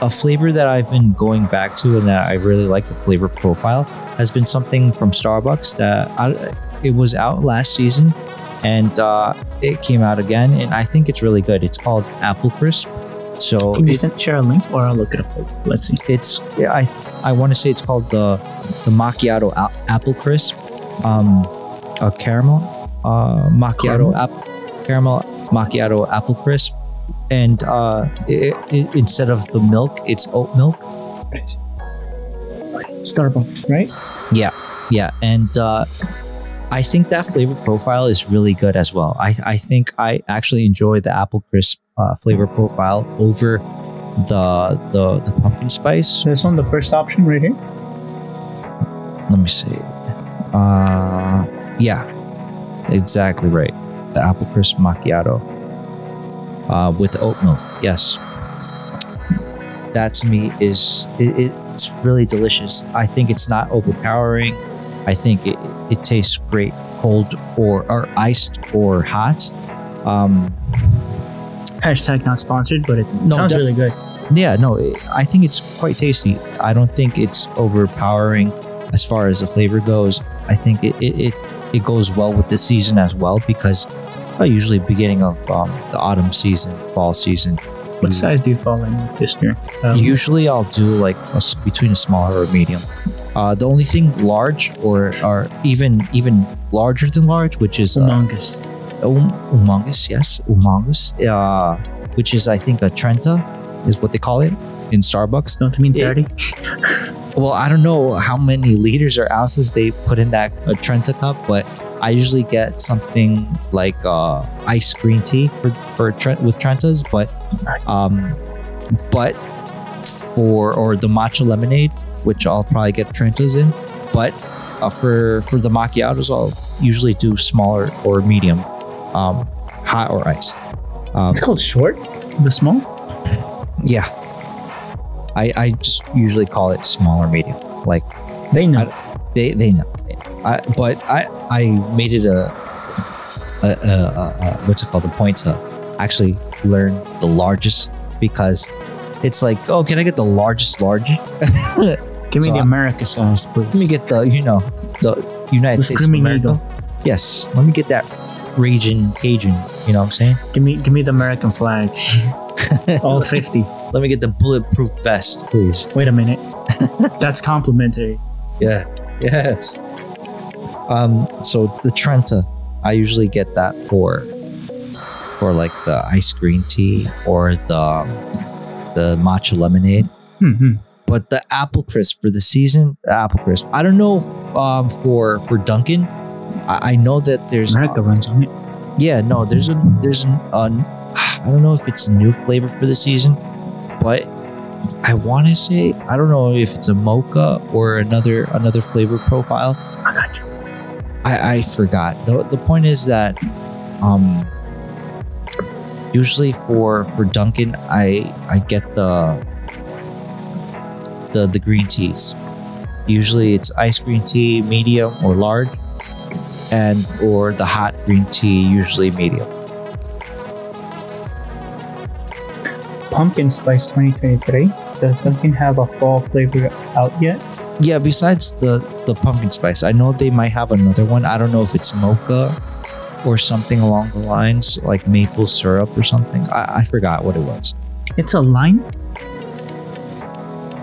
a flavor that I've been going back to and that I really like the flavor profile has been something from Starbucks that I, it was out last season and uh, it came out again, and I think it's really good. It's called Apple Crisp. So Can you it- send, share a link or I'll look it up? Let's see. it's yeah, I I want to say it's called the the macchiato a- apple crisp, um, a caramel, uh, macchiato Caramel? app, caramel macchiato apple crisp, and uh, it, it, instead of the milk, it's oat milk. Starbucks, right? Yeah, yeah, and uh, I think that flavor profile is really good as well. I I think I actually enjoy the apple crisp uh, flavor profile over the the the pumpkin spice. This one, the first option right here. let me see. Uh, yeah, exactly right. The apple crisp macchiato uh, with oat milk. Yes, that to me is it, it's really delicious. I think it's not overpowering. I think it, it tastes great cold or or iced or hot. Um, Hashtag not sponsored, but it No, sounds def- really good. yeah, no, it, I think it's quite tasty. I don't think it's overpowering as far as the flavor goes. I think it it, it, it goes well with the season as well because uh, usually beginning of um, the autumn season, fall season. What size do you fall in this year? Um, Usually I'll do like a between a small or a medium. Uh, the only thing large or or even even larger than large, which is uh, humongous. um, humongous, yes, humongous, uh, which is I think a Trenta is what they call it in Starbucks. Don't you mean 30? Well, I don't know how many liters or ounces they put in that uh, Trenta cup, but I usually get something like uh, ice green tea for for Trent with Trentas, but um, but for or the matcha lemonade, which I'll probably get Trentas in, but uh, for for the macchiatos, I'll usually do smaller or medium, um, hot or iced. Um, It's called short? The small? yeah, I I just usually call it small or medium, like. They know. they they know. I, but I I made it a, a, a, a, a what's it called a point to actually learn the largest because it's like oh can I get the largest large? Give me so the America size, please. Let me get the you know the United The States of Screaming America. Eagle. Yes, let me get that Raging Cajun. You know what I'm saying? Give me, give me the American flag. All 50. Let me get the bulletproof vest, please. Wait a minute. That's complimentary. Yeah. Yes. Um. So the Trenta, I usually get that for for like the ice green tea or the the matcha lemonade. hmm But the apple crisp for the season, the apple crisp. I don't know um for for Dunkin'. I, I know that there's America runs on it. yeah no there's a there's an uh, I don't know if it's a new flavor for the season, but I want to say I don't know if it's a mocha or another another flavor profile. I got you. I, I forgot. The, the point is that um usually for for Dunkin', I I get the the the green teas. Usually it's ice green tea, medium or large, and or the hot green tea, usually medium. Pumpkin Spice 2023. Does Dunkin' have a fall flavor out yet? Yeah, besides the the pumpkin spice, I know they might have another one. I don't know if it's mocha or something along the lines, like maple syrup or something. I, I forgot what it was. It's a line?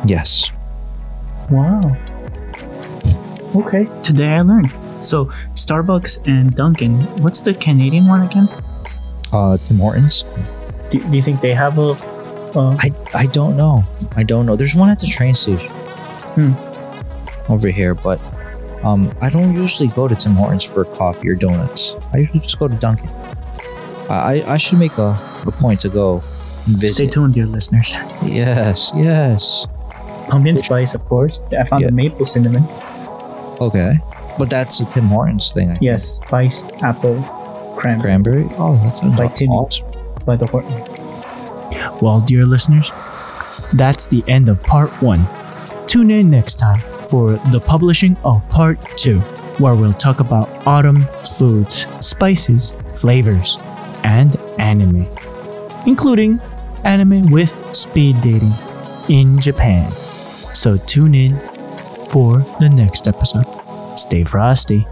Yes. Wow. Okay, today I learned. So, Starbucks and Dunkin', what's the Canadian one again? Uh, Tim Hortons. Do, do you think they have a. Uh, I I don't know. I don't know. There's one at the train station. Hmm. Over here, but um, I don't usually go to Tim Hortons for coffee or donuts. I usually just go to Dunkin'. I I I should make a, a point to go visit. stay tuned, dear listeners. Yes, yes. Pumpkin Spice, of course. I found Yeah. the maple cinnamon. Okay, but that's a Tim Hortons thing. I think. Yes, spiced apple cranberry Cranberry. Oh, that's By Tim. Timmy. awesome. by the Horton. Well, dear listeners, that's the end of part one. Tune in next time for the publishing of part two, where we'll talk about autumn foods, spices, flavors, and anime, including anime with speed dating in Japan. So tune in for the next episode. Stay frosty.